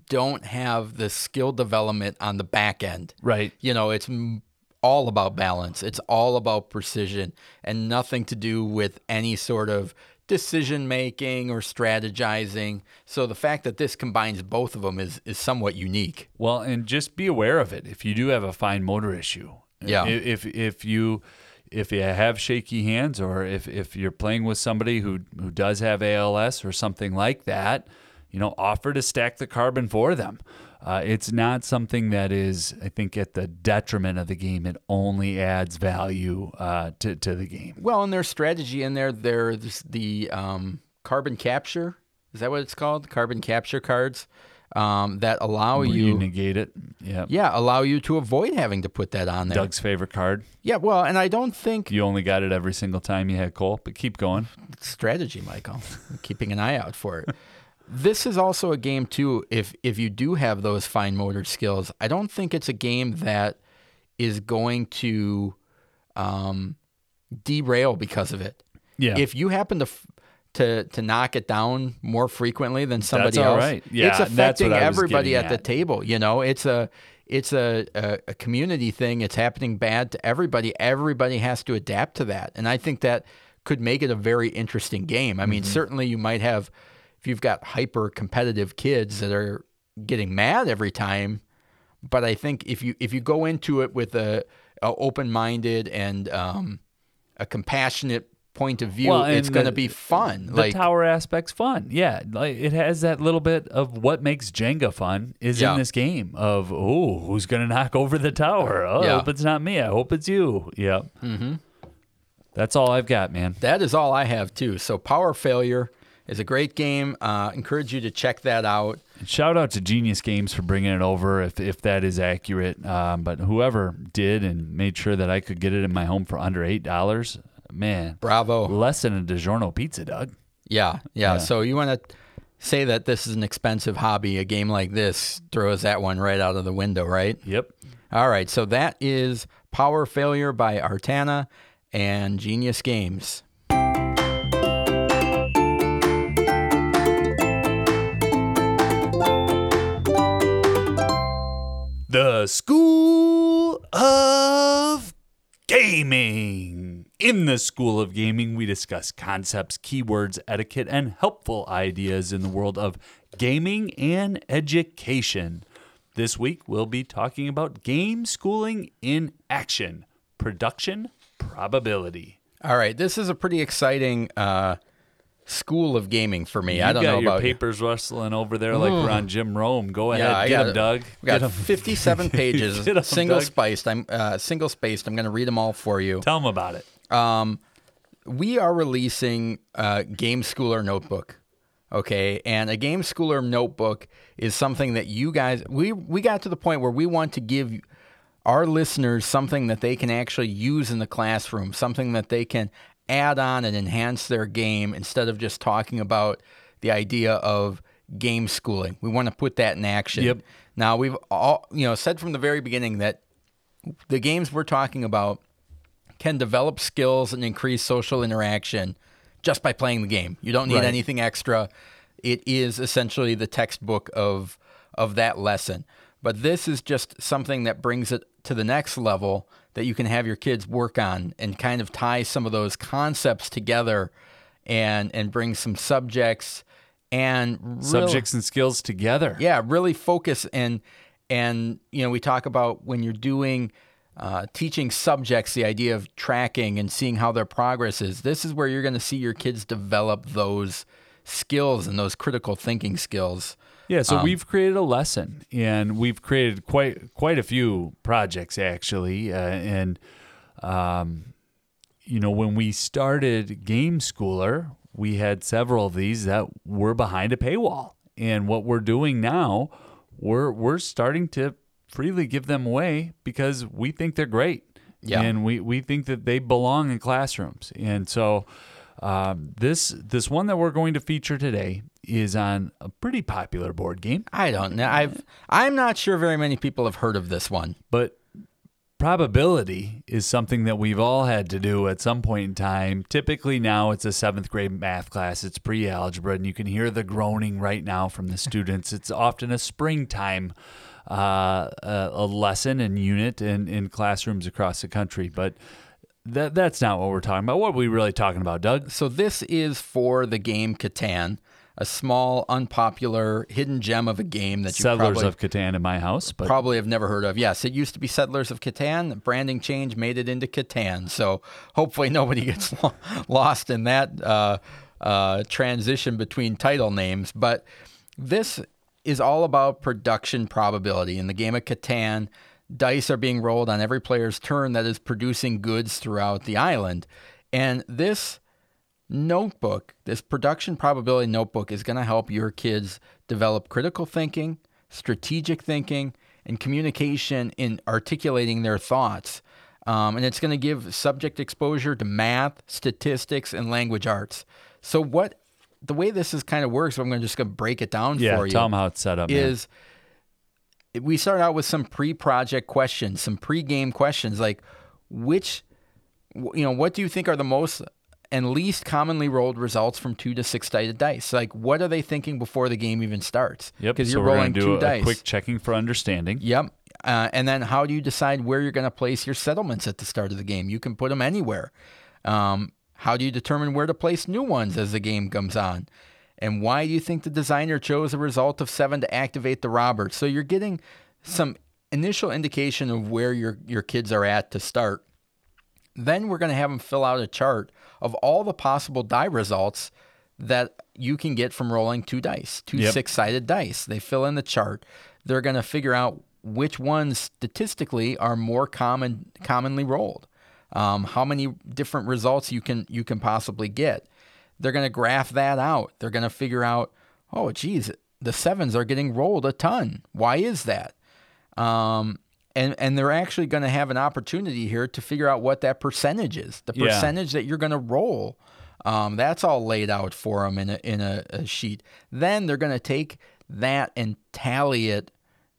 don't have the skill development on the back end. right. You know, it's all about balance. It's all about precision and nothing to do with any sort of decision making or strategizing. So the fact that this combines both of them is is somewhat unique. Well, and just be aware of it if you do have a fine motor issue. Yeah. If if you if you have shaky hands or if, if you're playing with somebody who who does have ALS or something like that, you know, offer to stack the carbon for them. Uh, it's not something that is, I think, at the detriment of the game. It only adds value uh, to to the game. Well, and there's strategy in there. There's the um, carbon capture. Is that what it's called? Carbon capture cards um, that allow you, you negate it. Yeah. yeah, allow you to avoid having to put that on there. Doug's favorite card. Yeah, well, and I don't think You only got it every single time you had coal. but keep going. strategy, Michael. Keeping an eye out for it. *laughs* This is also a game too. If if you do have those fine motor skills, I don't think it's a game that is going to um, derail because of it. Yeah. If you happen to f- to to knock it down more frequently than somebody That's else, right. Yeah, it's affecting what I was everybody getting at the at. table. You know, it's a it's a, a, a community thing. It's happening bad to everybody. Everybody has to adapt to that, and I think that could make it a very interesting game. I mean, Mm-hmm. certainly you might have if you've got hyper competitive kids that are getting mad every time, but I think if you if you go into it with a, a open minded and um, a compassionate point of view, Well, it's going to be fun. The like tower aspect's fun. Yeah, like it has that little bit of what makes Jenga fun is Yeah. in this game of oh, who's gonna knock over the tower? Oh, I hope it's not me. I hope it's you. Yep. Mm-hmm. That's all I've got, man. that is all I have too. So Power Failure is a great game. Uh, encourage you to check that out. Shout out to Genius Games for bringing it over, if if that is accurate. Um, but whoever did and made sure that I could get it in my home for under eight dollars, man, Bravo. less than a DiGiorno pizza, Doug. Yeah, yeah. Yeah. So you want to say that this is an expensive hobby? A game like this throws that one right out of the window, right? Yep. All right. So that is Power Failure by Artana and Genius Games. School of Gaming. In the School of Gaming, we discuss concepts, keywords, etiquette, and helpful ideas in the world of gaming and education. This week, we'll be talking about game schooling in action, production probability. All right. This is a pretty exciting uh, school of gaming for me. I don't got know your about you. papers rustling over there like we're on Jim Rome. Go ahead, Yeah, get got him. Doug. We got Get *laughs* 'em. 57 pages, single Doug. spaced. I'm uh, single spaced. I'm going to read them all for you. Tell them about it. we are releasing a Game Schooler notebook. Okay, and a Game Schooler notebook is something that you guys we we got to the point where we want to give our listeners something that they can actually use in the classroom, something that they can add on and enhance their game instead of just talking about the idea of game schooling. We want to put that in action. Yep. Now we've all you know said from the very beginning that the games we're talking about can develop skills and increase social interaction just by playing the game. You don't need Right. anything extra. It is essentially the textbook of of that lesson. But this is just something that brings it to the next level that you can have your kids work on and kind of tie some of those concepts together and and bring some subjects and Subjects and skills together. yeah, really focus and and you know we talk about when you're doing uh, teaching subjects the idea of tracking and seeing how their progress is. This is where you're going to see your kids develop those skills and those critical thinking skills. Yeah, Um, so we've created a lesson, and we've created quite quite a few projects actually. Uh, and um, you know, when we started Game Schooler, we had several of these that were behind a paywall. And what we're doing now, we're we're starting to freely give them away because we think they're great. Yeah. And we, we think that they belong in classrooms. And so um, this this one that we're going to feature today is on a pretty popular board game, I don't know. I've I'm not sure very many people have heard of this one. but probability is something that we've all had to do at some point in time. Typically now it's a seventh grade math class. It's pre-algebra, and you can hear the groaning right now from the students. It's often a springtime uh, a, a lesson and unit in, in classrooms across the country, but. That, that's not what we're talking about. What are we really talking about, Doug? So this is for the game Catan, a small, unpopular, hidden gem of a game that you Settlers probably of Catan in my house, but probably have never heard of. Yes, it used to be Settlers of Catan. The branding change made it into Catan. So hopefully *laughs* nobody gets *laughs* lost in that uh, uh, transition between title names. But This is all about production probability. In the game of Catan, dice are being rolled on every player's turn that is producing goods throughout the island. And this notebook, this production probability notebook, is going to help your kids develop critical thinking, strategic thinking, and communication in articulating their thoughts. Um, and it's going to give subject exposure to math, statistics, and language arts. So, what the way this is kind of works, I'm going to just going to break it down Yeah, for you Yeah, tell them how it's set up. man. We start out with some pre-project questions, some pre-game questions like which you know, what do you think are the most and least commonly rolled results from 2 to 6-sided dice? Like what are they thinking before the game even starts? Yep. So you're we're rolling two a, dice. a quick checking for understanding. Yep. Uh, and then how do you decide where you're going to place your settlements at the start of the game? You can put them anywhere. Um, how do you determine where to place new ones as the game comes on? And why do you think the designer chose a result of seven to activate the robber? So you're getting some initial indication of where your, your kids are at to start. Then we're going to have them fill out a chart of all the possible die results that you can get from rolling two dice, two Yep. six sided dice. They fill in the chart. They're going to figure out which ones statistically are more common, commonly rolled. Um, how many different results you can you can possibly get. They're going to graph that out. They're going to figure out, oh, geez, the sevens are getting rolled a ton. Why is that? Um, and and they're actually going to have an opportunity here to figure out what that percentage is. The Yeah. percentage that you're going to roll. Um, that's all laid out for them in a in a, a sheet. Then they're going to take that and tally it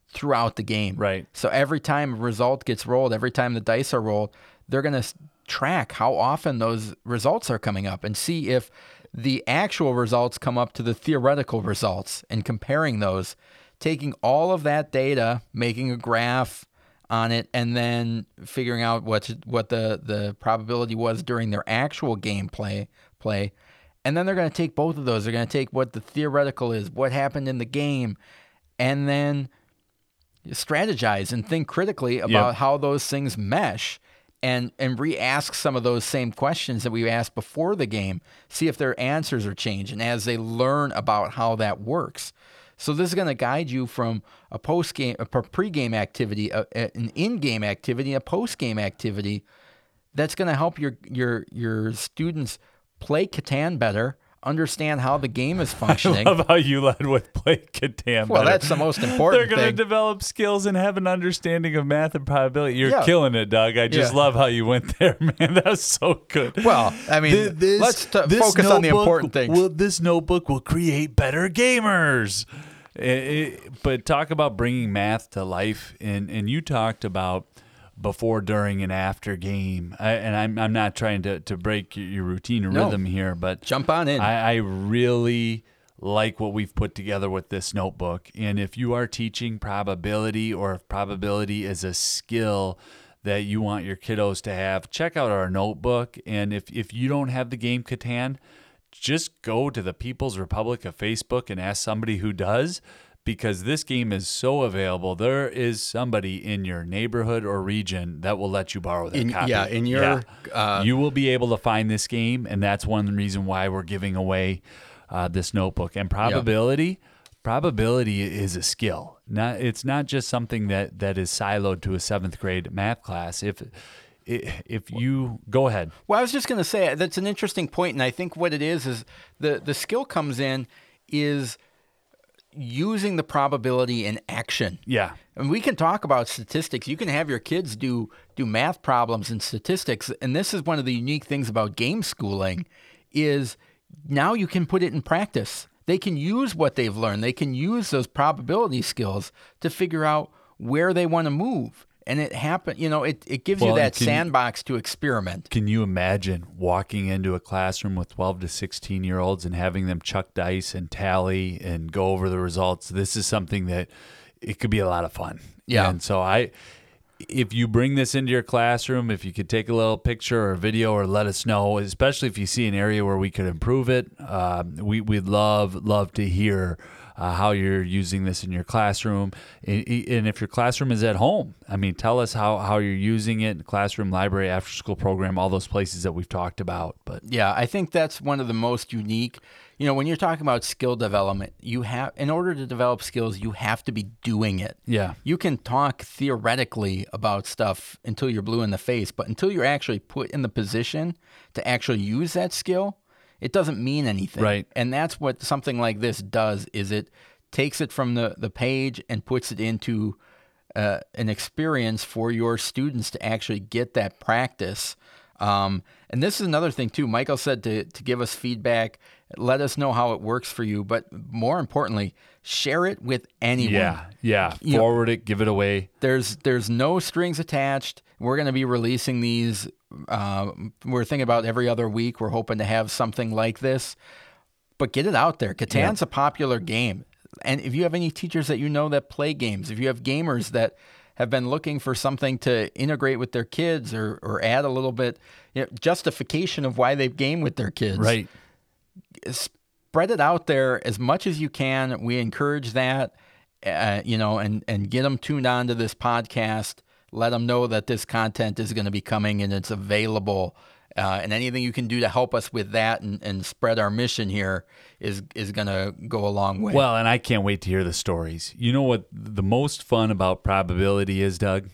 throughout the game. Right. So every time a result gets rolled, every time the dice are rolled, they're going to track how often those results are coming up and see if the actual results come up to the theoretical results and comparing those, taking all of that data, making a graph on it, and then figuring out what what the, the probability was during their actual gameplay play. And then they're going to take both of those. They're going to take what the theoretical is, what happened in the game, and then strategize and think critically about how those things mesh and and re-ask some of those same questions that we asked before the game see if their answers are changing as they learn about how that works. So this is going to guide you from a post game a pre-game activity a, an in-game activity a post-game activity that's going to help your your your students play Catan better understand how the game is *laughs* functioning Love how you led with play Catan. well better. that's the most *laughs* important They're going to develop skills and have an understanding of math and probability. You're Yeah. killing it, Doug. I just Yeah. love how you went there, *laughs* man. That's so good. Well, I mean, Th- this- let's t- this focus on the important things. Will, this notebook will create better gamers. Eh, eh, but talk about bringing math to life, and and you talked about before, during, and after game. I, and I'm I'm not trying to to break your- routine or No. rhythm here, but Jump on in. I, I really like what we've put together with this notebook. And if you are teaching probability or if probability is a skill that you want your kiddos to have, check out our notebook. And if, if you don't have the game Catan, just go to the People's Republic of Facebook and ask somebody who does. Because this game is so available, there is somebody in your neighborhood or region that will let you borrow that In- copy. yeah, in your, uh, you will be able to find this game, and that's one reason why we're giving away uh, this notebook. And probability, probability is a skill. Not it's not just something that that is siloed to a seventh grade math class. If if you go ahead, Well, I was just going to say that's an interesting point, and I think what it is is the the skill comes in is using the probability in action. yeah, And we can talk about statistics. You can have your kids do do math problems and statistics, and this is one of the unique things about game schooling is now you can put it in practice. They can use what they've learned. They can use those probability skills to figure out where they want to move. And it happen, you know, it, it gives Well, you that sandbox to experiment. Can you imagine walking into a classroom with 12 to 16 year olds and having them chuck dice and tally and go over the results? This is something that it could be a lot of fun. Yeah. And so I if you bring this into your classroom, if you could take a little picture or video or let us know, especially if you see an area where we could improve it, um, we, we'd love, love to hear uh, how you're using this in your classroom, and and if your classroom is at home. I mean, tell us how how you're using it, classroom, library, after school program, all those places that we've talked about. But Yeah, I think that's one of the most unique. You know, when you're talking about skill development, you have in order to develop skills, you have to be doing it. yeah, You can talk theoretically about stuff until you're blue in the face, but until you're actually put in the position to actually use that skill, it doesn't mean anything. Right. And that's what something like this does is it takes it from the, the page and puts it into uh, an experience for your students to actually get that practice. Um, and this is another thing too. Michael said to, to give us feedback, let us know how it works for you, but more importantly, share it with anyone yeah, yeah. You know- Forward it, give it away. there's there's no strings attached. We're going to be releasing these. Uh, we're thinking about every other week. We're hoping to have something like this, but get it out there. Catan's a popular game, and if you have any teachers that you know that play games, if you have gamers that have been looking for something to integrate with their kids or or add a little bit you know, justification of why they've game with their kids, Right. spread it out there as much as you can. We encourage that, uh, you know, and and get them tuned on to this podcast. Let them know that this content is going to be coming and it's available. Uh, and anything you can do to help us with that and, and spread our mission here is is going to go a long way. Well, and I can't wait to hear the stories. You know what the most fun about probability is, Doug?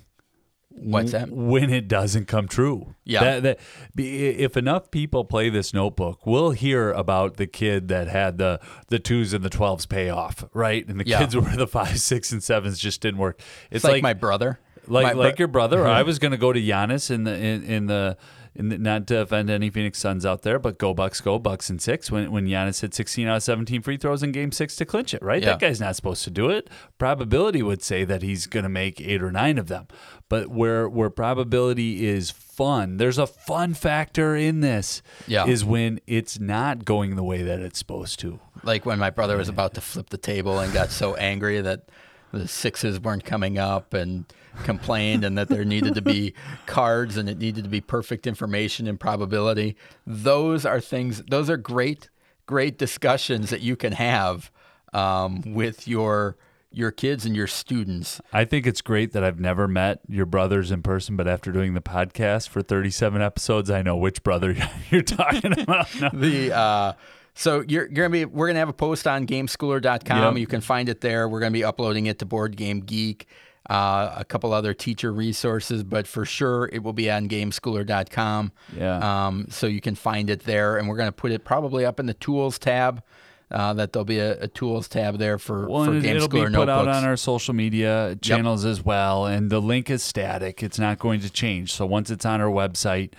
What's that? When it doesn't come true. Yeah. That, that, if enough people play this notebook, we'll hear about the kid that had the the twos and the twelves pay off, right? And the Yeah. kids *laughs* where the five, six, and sevens just didn't work. It's, It's like, my brother. Like My like your brother. I *laughs* was going to go to Giannis in the in, in the, not to offend any Phoenix Suns out there, but go Bucks, go Bucks in six. When when Giannis hit 16 out of 17 free throws in Game Six to clinch it, right? Yeah. That guy's not supposed to do it. Probability would say that he's going to make eight or nine of them, but where where probability is fun, there's a fun factor in this. Yeah. is when it's not going the way that it's supposed to. like when my brother was about to flip the table and got so angry that the sixes weren't coming up and complained and that there needed to be *laughs* cards and it needed to be perfect information and probability those are things those are great great discussions that you can have um, with your your kids and your students I think it's great that I've never met your brothers in person, but after doing the podcast for 37 episodes, I know which brother *laughs* you're talking *laughs* about. now. the uh, so you're, you're gonna be we're gonna have a post on gameschooler.com Yep. you can find it there we're gonna be uploading it to board game geek uh, a couple other teacher resources but for sure it will be on gameschooler.com Yeah. um, so you can find it there and we're gonna put it probably up in the tools tab uh, that there'll be a, a tools tab there for, Well, for and game it'll be schooler put out on our social media channels as well, and the link is static. It's not going to change. So once it's on our website,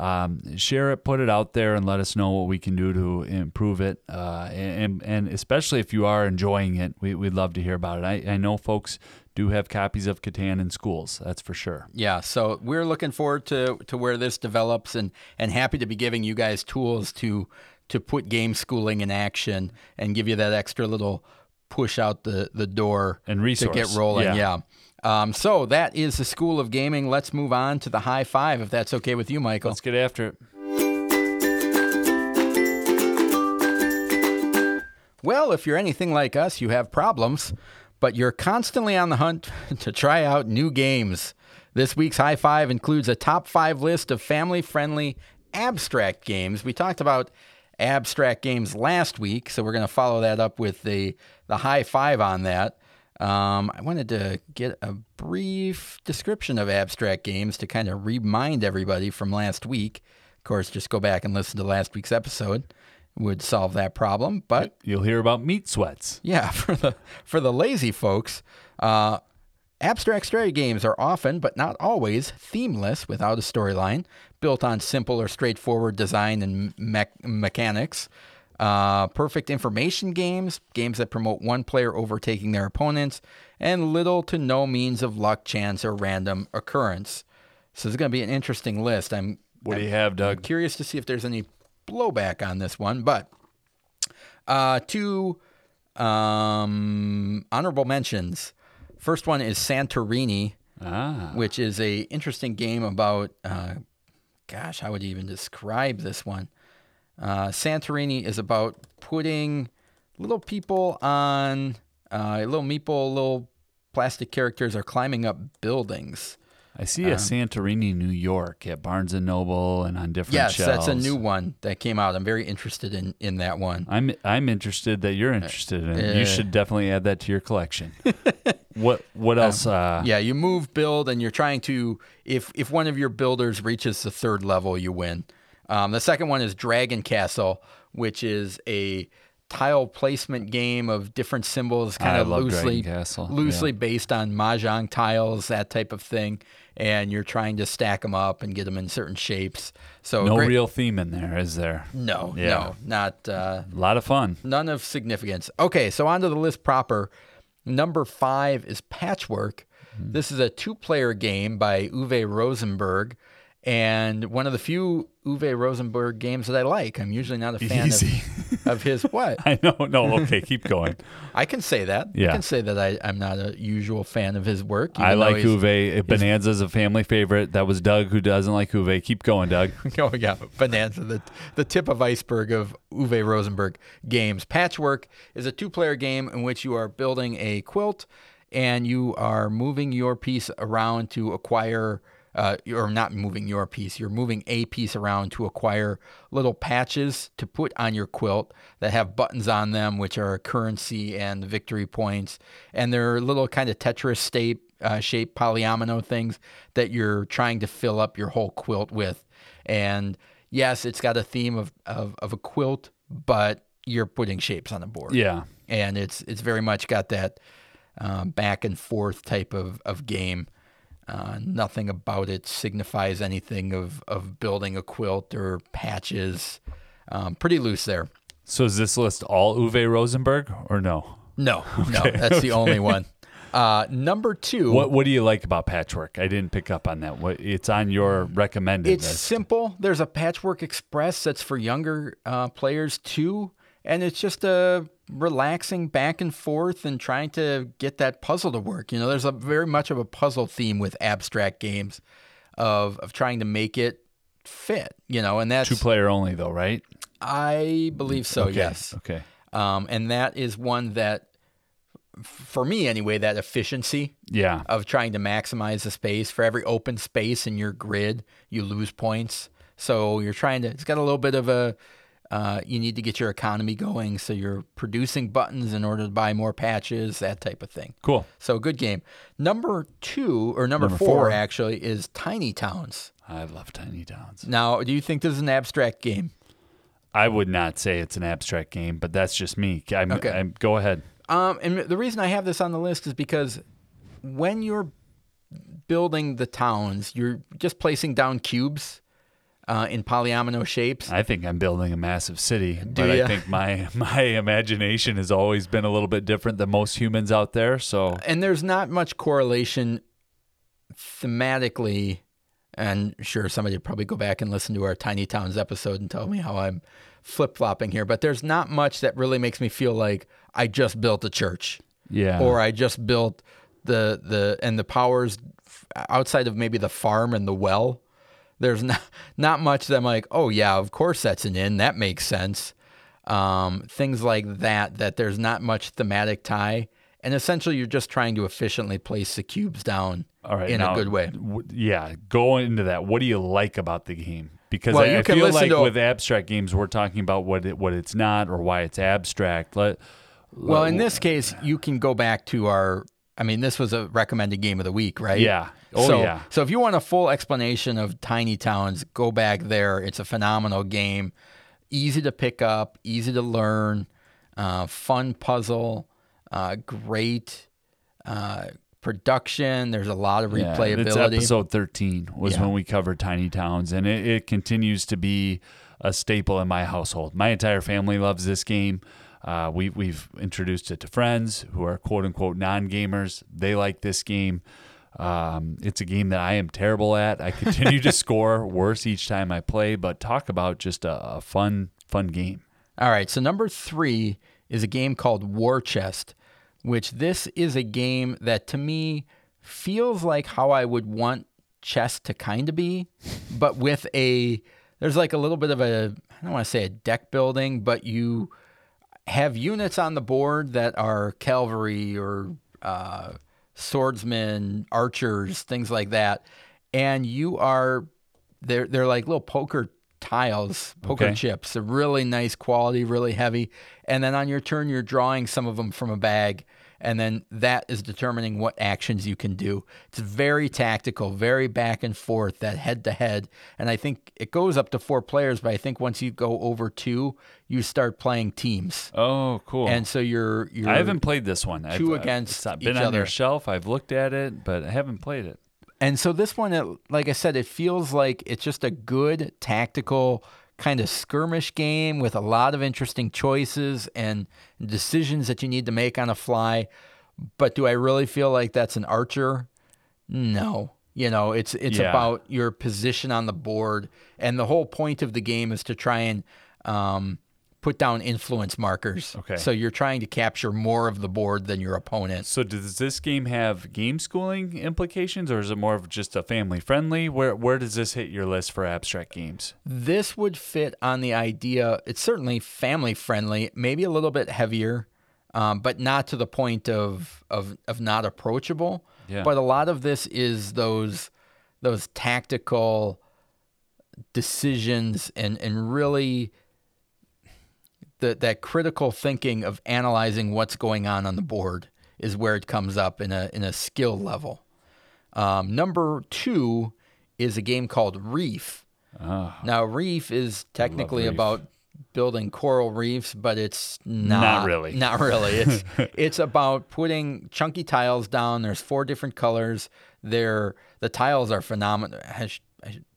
um, share it, put it out there, and let us know what we can do to improve it. Uh, and and especially if you are enjoying it, we, we'd love to hear about it. I, I know folks do have copies of Catan in schools. That's for sure. Yeah, so we're looking forward to to where this develops and and happy to be giving you guys tools to to put game schooling in action and give you that extra little push out the the door And to resource. get rolling. Yeah. Yeah. Um, so that is the School of Gaming. Let's move on to the high five, if that's okay with you, Michael. Let's get after it. Well, if you're anything like us, you have problems, but you're constantly on the hunt *laughs* to try out new games. This week's High Five includes a top five list of family friendly abstract games. We talked about abstract games last week, so we're going to follow that up with the, the High Five on that. Um, I wanted to get a brief description of abstract games to kind of remind everybody from last week. Of course, just go back and listen to last week's episode would solve that problem. But You'll hear about meat sweats. yeah, *laughs* for the for the lazy folks, uh, abstract strategy games are often, but not always, themeless without a storyline, built on simple or straightforward design and me- mechanics. Uh, perfect information games, games that promote one player overtaking their opponents, and little to no means of luck, chance, or random occurrence. So it's going to be an interesting list. I'm What do you have, Doug? curious to see if there's any blowback on this one, but uh, two um, honorable mentions. First one is Santorini, Ah, which is a interesting game about. Uh, gosh, how would you even describe this one? Uh, Santorini is about putting little people on uh, little meeple, little plastic characters are climbing up buildings. I see a Santorini, New York at Barnes and Noble and on different Yes, shelves. that's a new one that came out. I'm very interested in in that one. I'm I'm interested that you're interested in uh, you should definitely add that to your collection. *laughs* what what else? Uh, Yeah, you move, build, and you're trying to. If if one of your builders reaches the third level, you win. Um, the second one is Dragon Castle, which is a tile placement game of different symbols, kind I of loosely loosely yeah. based on mahjong tiles, that type of thing. And you're trying to stack them up and get them in certain shapes. So no great- real theme in there, is there? no, Yeah. no, not. Uh, A lot of fun. None of significance. Okay, so on to the list proper. Number five is Patchwork. This is a two player game by Uwe Rosenberg. And one of the few Uwe Rosenberg games that I like. I'm usually not a *laughs* fan of, *laughs* of his what? *laughs* I know. No, okay, keep going. I can say that. Yeah. I can say that I, I'm not a usual fan of his work. I like Uwe. Bonanza is a family favorite. That was Doug who doesn't like Uwe. Keep going, Doug. Oh yeah, Bonanza, the the tip of iceberg of Uwe Rosenberg games. Patchwork is a two-player game in which you are building a quilt and you are moving your piece around to acquire. Uh, you're not moving your piece. You're moving a piece around to acquire little patches to put on your quilt that have buttons on them, which are currency and victory points. And they're little kind of Tetris shape, uh, shape polyomino things that you're trying to fill up your whole quilt with. And yes, it's got a theme of, of, of a quilt, but you're putting shapes on the board. Yeah. And it's it's very much got that um, back and forth type of, of game. Uh, nothing about it signifies anything of, of building a quilt or patches. Um, pretty loose there. So is this list all Uwe Rosenberg or no? No, *laughs* no, that's the only one. Uh, number two. What What do you like about Patchwork? I didn't pick up on that. What it's on your recommended It's list. simple. There's a Patchwork Express that's for younger uh, players too, and it's just a relaxing back and forth and trying to get that puzzle to work. You know, there's a very much of a puzzle theme with abstract games, of of trying to make it fit. You know, and that's Two player only though, right? I believe so. Okay. Yes, Okay. um, and that is one that, for me anyway, that efficiency Yeah. of trying to maximize the space. For every open space in your grid, you lose points. So you're trying to, it's got a little bit of a, uh, you need to get your economy going. So you're producing buttons in order to buy more patches, that type of thing. Cool. So good game. Number two, or number, Number four, four. actually, is Tiny Towns. I love Tiny Towns. Now, do you think this is an abstract game? I would not say it's an abstract game, but that's just me. I'm, Okay. I'm, go ahead. Um, and the reason I have this on the list is because when you're building the towns, you're just placing down cubes uh, in polyomino shapes. I think I'm building a massive city, but ya? I think my *laughs* my imagination has always been a little bit different than most humans out there. So and there's not much correlation thematically. And sure, somebody would probably go back and listen to our Tiny Towns episode and tell me how I'm flip flopping here. But there's not much that really makes me feel like I just built a church yeah, or I just built the the and the powers outside of maybe the farm and the well. There's not *laughs* not much that I'm like, oh yeah, of course that's an inn. That makes sense. Um, things like that. That there's not much thematic tie, and essentially you're just trying to efficiently place the cubes down all right, in now, a good way. w- Yeah, go into that. What do you like about the game? Because Well, I, I feel like to- with abstract games, we're talking about what it, what it's not or why it's abstract. Let Well, in this case, you can go back to our. I mean, this was a recommended game of the week, right? Yeah. Oh, so, yeah. So if you want a full explanation of Tiny Towns, go back there. It's a phenomenal game, easy to pick up, easy to learn, uh, fun puzzle, uh, great uh, production. There's a lot of Yeah, replayability. It's episode 13 was Yeah. when we covered Tiny Towns, and it, it continues to be a staple in my household. My entire family loves this game. Uh, we, we've introduced it to friends who are quote unquote non gamers. They like this game. Um, it's a game that I am terrible at. I continue to *laughs* score worse each time I play, but talk about just a, a fun, fun game. All right, so number three is a game called War Chest, which this is a game that to me feels like how I would want chess to kind of be, *laughs* but with a there's like a little bit of a I don't want to say a deck building, but you have units on the board that are cavalry or uh, swordsmen, archers, things like that, and you are they're they're like little poker tiles, poker Okay. chips. They're really nice quality, really heavy. And then on your turn, you're drawing some of them from a bag, and then that is determining what actions you can do. It's very tactical, very back and forth, that head to head. And I think it goes up to four players, but I think once you go over two, you start playing teams. Oh, cool. And so you're you're I haven't played this one. I've, two I've- uh, against it's uh, been each on other. your shelf. I've looked at it, but I haven't played it. And so this one, it, like I said, it feels like it's just a good tactical kind of skirmish game with a lot of interesting choices and decisions that you need to make on a fly. But do I really feel like that's an archer? No. You know, it's it's Yeah. about your position on the board, and the whole point of the game is to try and um, put down influence markers. Okay. So you're trying to capture more of the board than your opponent. So does this game have game schooling implications, or is it more of just a family friendly? Where where does this hit your list for abstract games? This would fit on the idea. It's certainly family friendly, maybe a little bit heavier, um, but not to the point of of of not approachable. Yeah. But a lot of this is those those tactical decisions and and really the, that critical thinking of analyzing what's going on on the board is where it comes up in a in a skill level. Um, number two is a game called Reef. Oh, Now, Reef is technically Reef. about building coral reefs, but it's not, Not really. Not really. It's *laughs* it's about putting chunky tiles down. There's four different colors. They're the tiles are phenomenal.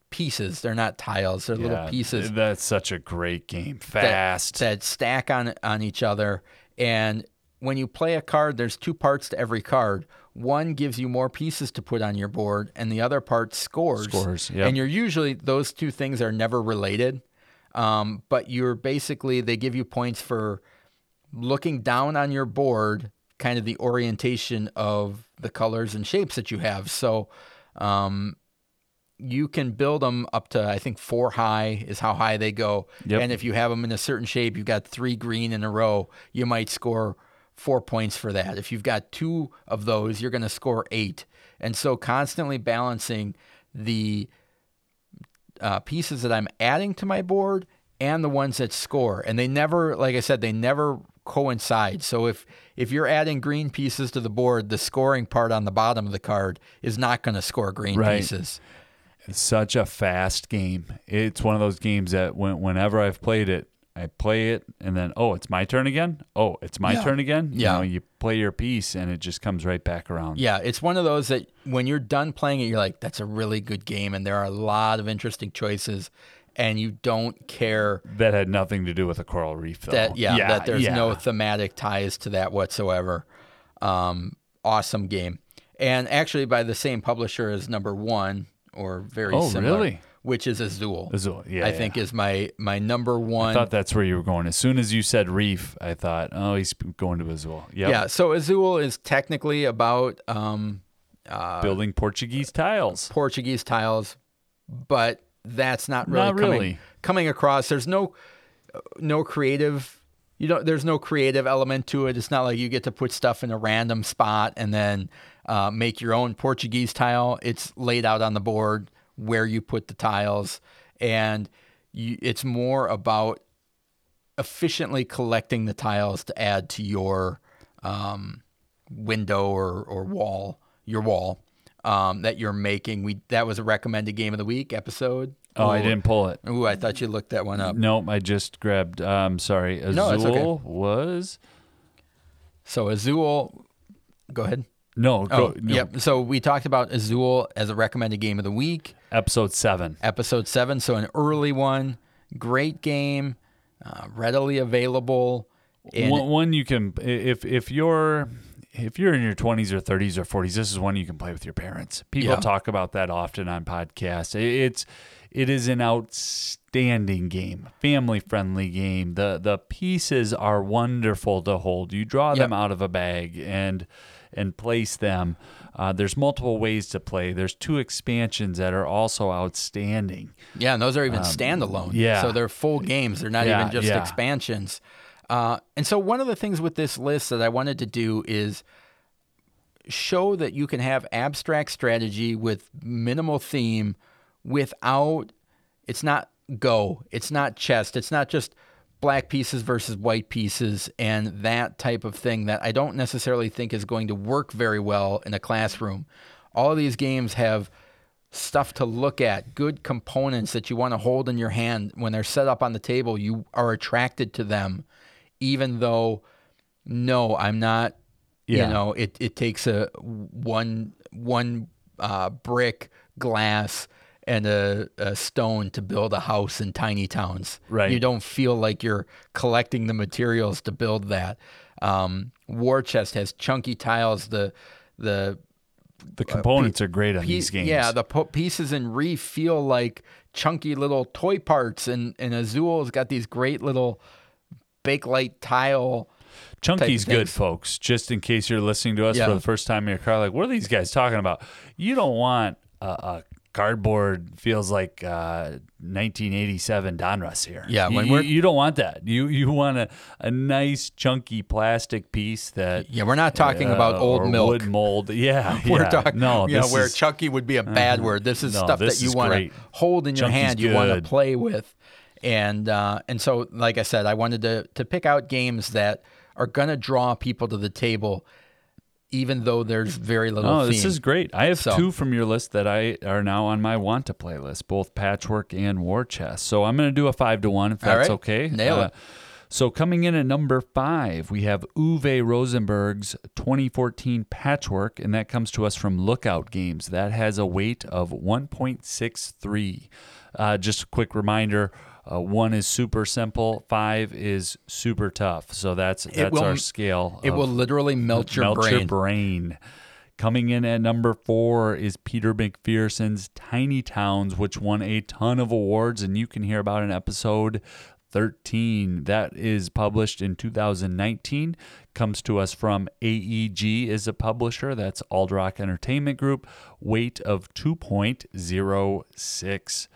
Pieces. They're not tiles. They're little pieces That's such a great game. that- Fast. that, stack on on each other. And when you play a card, there's two parts to every card. One gives you more pieces to put on your board, and the other part scores. Scores, yep. And you're usually those two things are never related. Um, but you're basically they give you points for looking down on your board, kind of the orientation of the colors and shapes that you have. So. Um, you can build them up to I think four high is how high they go. Yep. And if you have them in a certain shape, you've got three green in a row, you might score four points for that. If you've got two of those, you're going to score eight. And so constantly balancing the uh, pieces that I'm adding to my board and the ones that score. And they never, like I said, they never coincide. So if if you're adding green pieces to the board, the scoring part on the bottom of the card is not going to score green Right. pieces. It's such a fast game. It's one of those games that when, whenever I've played it, I play it and then oh, it's my turn again. Oh, it's my Yeah. turn again. Yeah. You know, you play your piece and it just comes right back around. Yeah, it's one of those that when you're done playing it, you're like, that's a really good game, and there are a lot of interesting choices, and you don't care That had nothing to do with a coral reef though. that yeah, that there's yeah. no thematic ties to that whatsoever. Um, awesome game, and actually by the same publisher as number one or very Oh, similar, really? which is Azul. Azul, yeah, I yeah. think is my my number one. I thought that's where you were going. As soon as you said reef, I thought, oh, he's going to Azul. Yep. Yeah, so Azul is technically about um, uh, Building Portuguese tiles. Portuguese tiles, but that's not really Not coming really. coming across. There's no no creative. You don't. There's no creative element to it. It's not like you get to put stuff in a random spot and then uh, make your own Portuguese tile. It's laid out on the board where you put the tiles, and you, it's more about efficiently collecting the tiles to add to your um, window or, or wall, your wall um, that you're making. We that was a recommended game of the week episode. Oh, I didn't pull it. Ooh, I thought you looked that one up. Nope, I just grabbed. Um, sorry, Azul No, okay. was So Azul, go ahead. No, Oh, no, yep. So we talked about Azul as a recommended game of the week, episode seven. episode seven. So an early one, great game, uh, readily available. One, one you can if if you're if you're in your 20s or 30s or 40s this is one you can play with your parents people Yeah. talk about that often on podcasts it's it is an outstanding game family friendly game the the pieces are wonderful to hold you draw them out of a bag and and place them uh, there's multiple ways to play there's two expansions that are also outstanding Yeah, and those are even standalone. Um, yeah. So they're full games. They're not Yeah, even just yeah. expansions. Uh, and so, one of the things with this list that I wanted to do is show that you can have abstract strategy with minimal theme without, it's not go, it's not chess, it's not just black pieces versus white pieces and that type of thing that I don't necessarily think is going to work very well in a classroom. All of these games have stuff to look at, good components that you want to hold in your hand when they're set up on the table. You are attracted to them, even though, no, I'm not. Yeah. You know, it, it takes a one one uh, brick, glass, and a, a stone to build a house in tiny towns. Right. You don't feel like you're collecting the materials to build that. Um, War Chest has chunky tiles. The the The components are great on these games. Yeah, the po- pieces in Reef feel like chunky little toy parts, and, and Azul's got these great little Bakelite tile. Chunky's good, folks. Just in case you're listening to us Yeah. for the first time in your car, like, what are these guys talking about? You don't want a, a cardboard feels like uh, 1987 Donruss here. Yeah, you, when you- we're- you don't want that. You you want a, a nice chunky plastic piece that Yeah, we're not talking uh, about old or milk. wood mold. Yeah, *laughs* We're yeah. talking, no, you know, this where is- chunky would be a bad word. This is No, stuff this that you want to hold in your Chunky's hand, you want to play with, and uh, and so, like I said, I wanted to to pick out games that are gonna draw people to the table, even though there's very little. Oh, theme. this is great. I have So- two from your list that I are now on my want to playlist, both Patchwork and War Chest. So I'm going to do a five to one if All that's right. okay. Nail it. So coming in at number five, we have Uwe Rosenberg's 2014 Patchwork, and that comes to us from Lookout Games. That has a weight of 1.63. Uh, just a quick reminder. Uh, one is super simple. Five is super tough. So that's that's will- our scale. It will literally melt your melt brain. your brain. Coming in at number four is Peter McPherson's Tiny Towns, which won a ton of awards, and you can hear about in episode 13. That is published in 2019. Comes to us from AEG is a publisher. That's Alderac Entertainment Group. Weight of 2.06.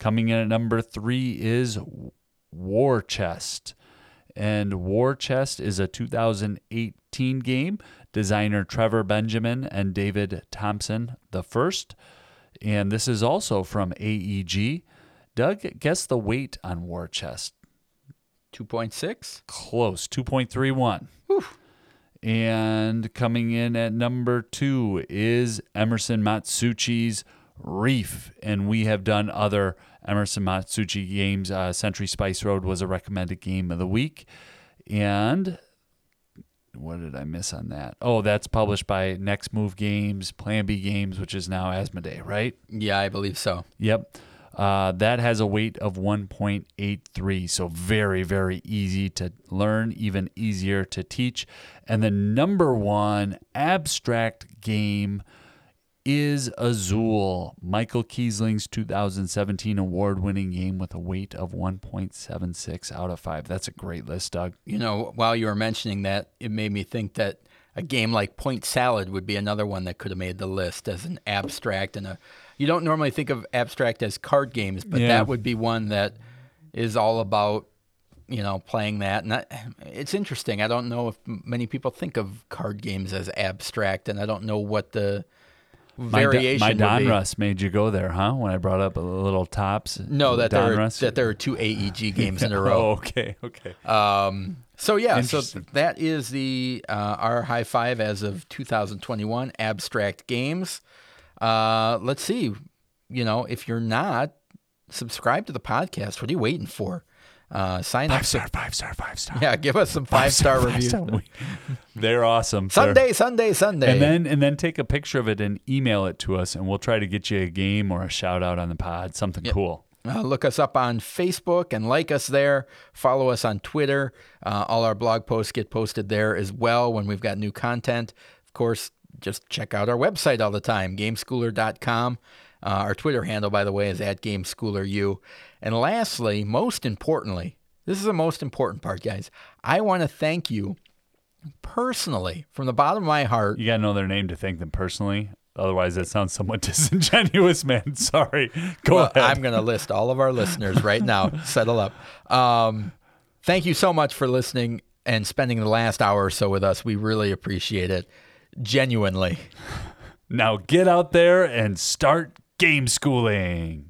Coming in at number three is War Chest. And War Chest is a 2018 game. Designer Trevor Benjamin and David Thompson the first. And this is also from AEG. Doug, guess the weight on War Chest. Two point six. Close, 2.31. And coming in at number two is Emerson Matsuuchi's Reef. And we have done other Emerson Matsuuchi games. Uh, Century Spice Road was a recommended game of the week. And what did I miss on that? Oh, that's published by Next Move Games, Plan B Games, which is now Asmodee, right? Yeah, I believe so. Yep. Uh, that has a weight of 1.83. So very, very easy to learn, even easier to teach. And the number one abstract game is Azul, Michael Kiesling's 2017 award winning game with a weight of 1.76 out of 5. That's a great list, Doug. You know, while you were mentioning that, it made me think that a game like Point Salad would be another one that could have made the list as an abstract and a. You don't normally think of abstract as card games, but Yeah. that would be one that is all about, you know, playing that. And that, it's interesting. I don't know if many people think of card games as abstract, and I don't know what the My, variation my would be. Donruss made you go there, huh? When I brought up a little Topps. No, that there, are, that there are two AEG *laughs* games in a Oh, row. okay, okay. Um, so yeah, so that is the uh, our high five as of 2021 abstract games. Uh, let's see, you know, if you're not subscribe to the podcast, what are you waiting for? Uh, sign up. Five star, five star, five star. Yeah, give us some five star reviews. *laughs* They're awesome. They're- Sunday, Sunday, Sunday. and then and then take a picture of it and email it to us, and we'll try to get you a game or a shout out on the pod, something cool. Uh, look us up on Facebook and like us there. Follow us on Twitter. Uh, all our blog posts get posted there as well when we've got new content. Of course, just check out our website all the time, gameschooler.com. Uh, our Twitter handle, by the way, is at GameSchoolerU. And lastly, most importantly, this is the most important part, guys. I want to thank you personally from the bottom of my heart. You gotta know their name to thank them personally. Otherwise, that sounds somewhat *laughs* disingenuous, man. *laughs* Sorry. Go Well, ahead. I'm going to list all of our listeners right now. *laughs* Settle up. Um, thank you so much for listening and spending the last hour or so with us. We really appreciate it. Genuinely. Now get out there and start game schooling.